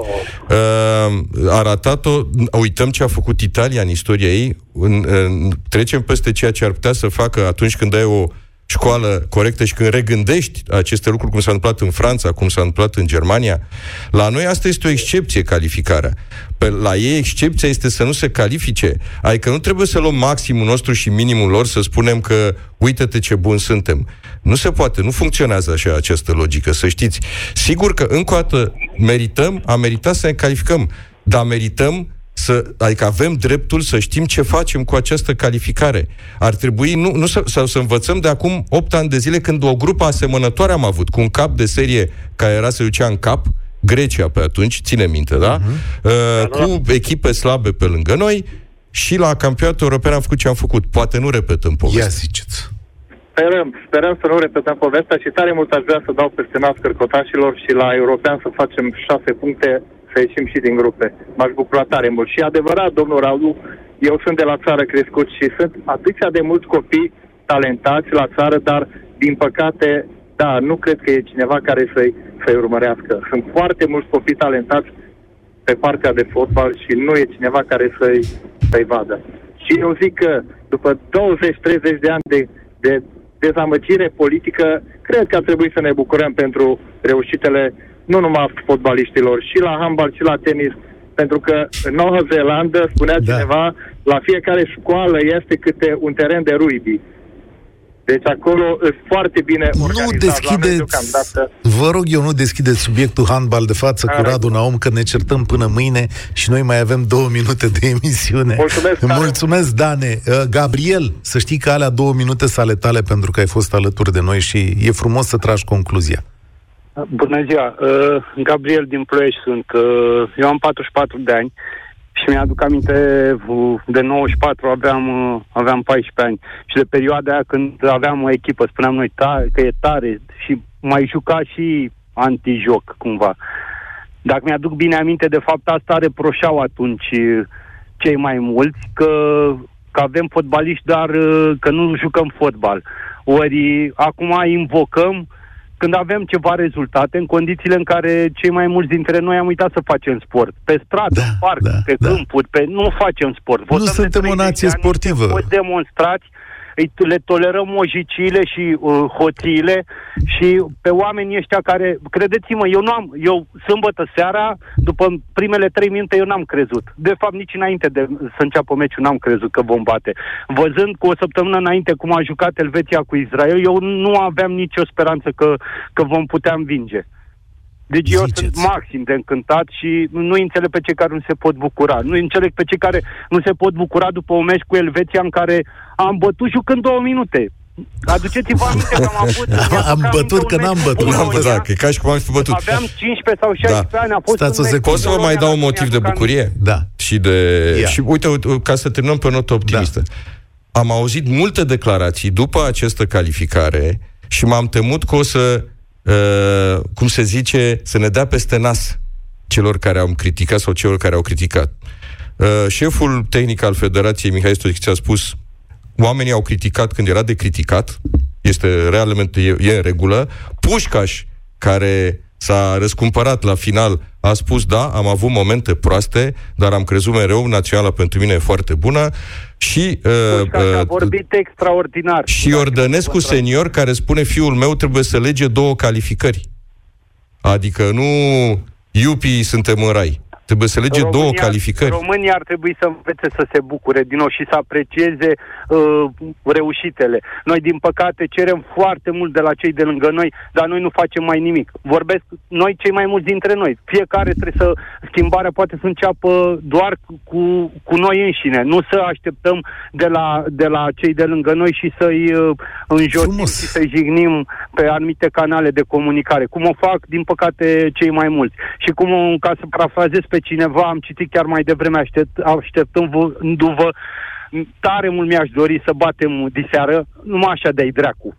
Uh, a ratat-o, uităm ce a făcut Italia în istoria ei, în, în, trecem peste ceea ce ar putea să facă atunci când ai o școală corectă și când regândești aceste lucruri, cum s-a întâmplat în Franța, cum s-a întâmplat în Germania, la noi asta este o excepție, calificarea. Pe, la ei excepția este să nu se califice. Adică nu trebuie să luăm maximul nostru și minimul lor să spunem că uite-te ce bun suntem. Nu se poate, nu funcționează așa această logică, să știți. Sigur că încă o dată merităm, am meritat să ne calificăm, dar merităm să, adică avem dreptul să știm ce facem cu această calificare. Ar trebui nu, nu să, sau să învățăm de acum 8 ani de zile când o grupă asemănătoare am avut, cu un cap de serie care era să ducea în cap, Grecia pe atunci, ține minte, da? Uh-huh. Uh, cu echipe slabe pe lângă noi și la campionatul european am făcut ce am făcut. Poate nu repetăm povestea. Ia ziceți. Sperăm, sperăm să nu repetăm povestea și tare mult aș vrea să dau peste nas cărcotașilor și la european să facem șase puncte să ieșim și din grupe. M-aș bucura tare mult. Și e adevărat, domnul Radu, eu sunt de la țară crescut și sunt atâția de mulți copii talentați la țară, dar din păcate, da, nu cred că e cineva care să-i, să-i urmărească. Sunt foarte mulți copii talentați pe partea de fotbal și nu e cineva care să-i, să-i vadă. Și eu zic că după 20-30 de ani de, de dezamăgire politică, cred că ar trebui să ne bucurăm pentru reușitele nu numai a fotbaliștilor, și la handbal, și la tenis, pentru că în Noua Zeelandă, spunea Da. da. cineva, la fiecare școală este câte un teren de rugby. Deci acolo e foarte bine Nu organizat. La noi deschideți, deocamdată- vă rog eu, nu deschideți subiectul handbal de față cu Are. Radu Naum, că ne certăm până mâine și noi mai avem două minute de emisiune. Mulțumesc tare. Mulțumesc, Dane. Uh, Gabriel, să știi că alea două minute sale tale pentru că ai fost alături de noi și e frumos să tragi concluzia. Bună ziua, uh, Gabriel din Ploiești sunt. Uh, eu am 44 de ani și mi-aduc aminte uh, de 94 aveam, uh, aveam 14 ani și de perioada aia când aveam o echipă, spuneam noi tare, că e tare și mai juca și antijoc cumva. Dacă mi-aduc bine aminte, de fapt asta reproșau atunci uh, cei mai mulți, că, că avem fotbaliști, dar uh, că nu jucăm fotbal. Ori acum invocăm când avem ceva rezultate, în condițiile în care cei mai mulți dintre noi am uitat să facem sport. Pe stradă, Da, în parc, da, pe da. câmpuri, pe... nu facem sport. Votăm de suntem o 30 nație de ani, sportivă. suntem Toți demonstrați, îi, le tolerăm mojiciile și uh, hoțiile și pe oamenii ăștia care, credeți-mă, eu nu am, eu sâmbătă seara, după primele trei minute, eu n-am crezut. De fapt, nici înainte de să înceapă meciul n-am crezut că vom bate. Văzând cu o săptămână înainte cum a jucat Elveția cu Israel, eu nu aveam nicio speranță că, că vom putea învinge. Deci eu Ziceți. sunt maxim de încântat și nu înțeleg pe cei care nu se pot bucura. Nu înțeleg pe cei care nu se pot bucura după un meci cu Elveția în care am bătut jucând două minute. Aduceți-vă aminte că am avut... Am mi-aduc bătut, aminte că un n-am meci bătut. cu N-am Polonia. văzut, că e ca și cum am fi bătut. Aveam 15 sau 16 Da. ani, a fost Stați un o meci secundă. cu Pot să vă mai Polonia, dau un dacă motiv de mi-aduc aminte. bucurie? Da. Și de... Ia. Și uite, uite, ca să terminăm pe notă optimistă. Da. Am auzit multe declarații după această calificare și m-am temut că o să uh, cum se zice, să ne dea peste nas celor care am criticat sau celor care au criticat. Uh, șeful tehnic al Federației, Mihai Stoichiț, a spus oamenii au criticat când era de criticat, este realmente e, e în regulă. Pușcaș, care s-a răscumpărat la final, a spus da, am avut momente proaste, dar am crezut mereu, naționala pentru mine e foarte bună. Și, uh, uh, a vorbit extraordinar. Și Ordănescu senior, care spune fiul meu trebuie să lege două calificări. Adică nu iupii suntem în rai. Trebuie să lege România, două calificări. România ar trebui să învețe să se bucure din nou și să aprecieze uh, reușitele. Noi, din păcate, cerem foarte mult de la cei de lângă noi, dar noi nu facem mai nimic. Vorbesc noi cei mai mulți dintre noi. Fiecare trebuie să... Schimbarea poate să înceapă doar cu, cu noi înșine. Nu să așteptăm de la, de la cei de lângă noi și să-i uh, înjosim și să-i jignim pe anumite canale de comunicare. Cum o fac, din păcate, cei mai mulți. Și cum, ca să parafrazez pe cineva, am citit chiar mai devreme, aștept, așteptându-vă, tare mult mi-aș dori să batem diseară, numai așa de-ai dracu.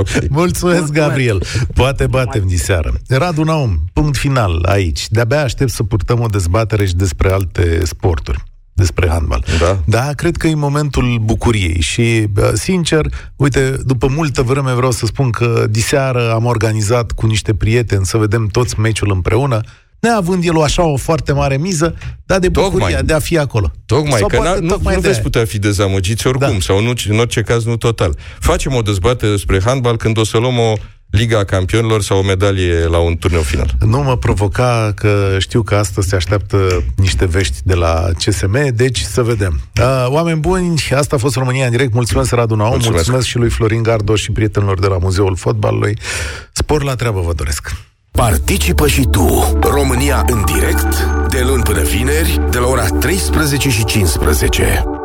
okay. Mulțumesc, Gabriel. Poate batem diseară. Radu Naum, punct final aici. De-abia aștept să purtăm o dezbatere și despre alte sporturi despre handbal. Da. Da, cred că e momentul bucuriei și, sincer, uite, după multă vreme vreau să spun că diseară am organizat cu niște prieteni să vedem toți meciul împreună, neavând el o așa o foarte mare miză, dar de bucuria tocmai, de a fi acolo. Tocmai, sau că poate, nu, tocmai nu veți putea fi dezamăgiți oricum, da. sau nu, în orice caz nu total. Facem o dezbatere despre handbal când o să luăm o Liga Campionilor sau o medalie la un turneu final. Nu mă provoca că știu că astăzi se așteaptă niște vești de la CSM, deci să vedem. Uh, oameni buni, asta a fost România în direct. Mulțumesc, Radu Naum, mulțumesc. mulțumesc și lui Florin Gardo și prietenilor de la Muzeul Fotbalului. Spor la treabă vă doresc. Participă și tu, România în direct, de luni până vineri, de la ora 13 și 15.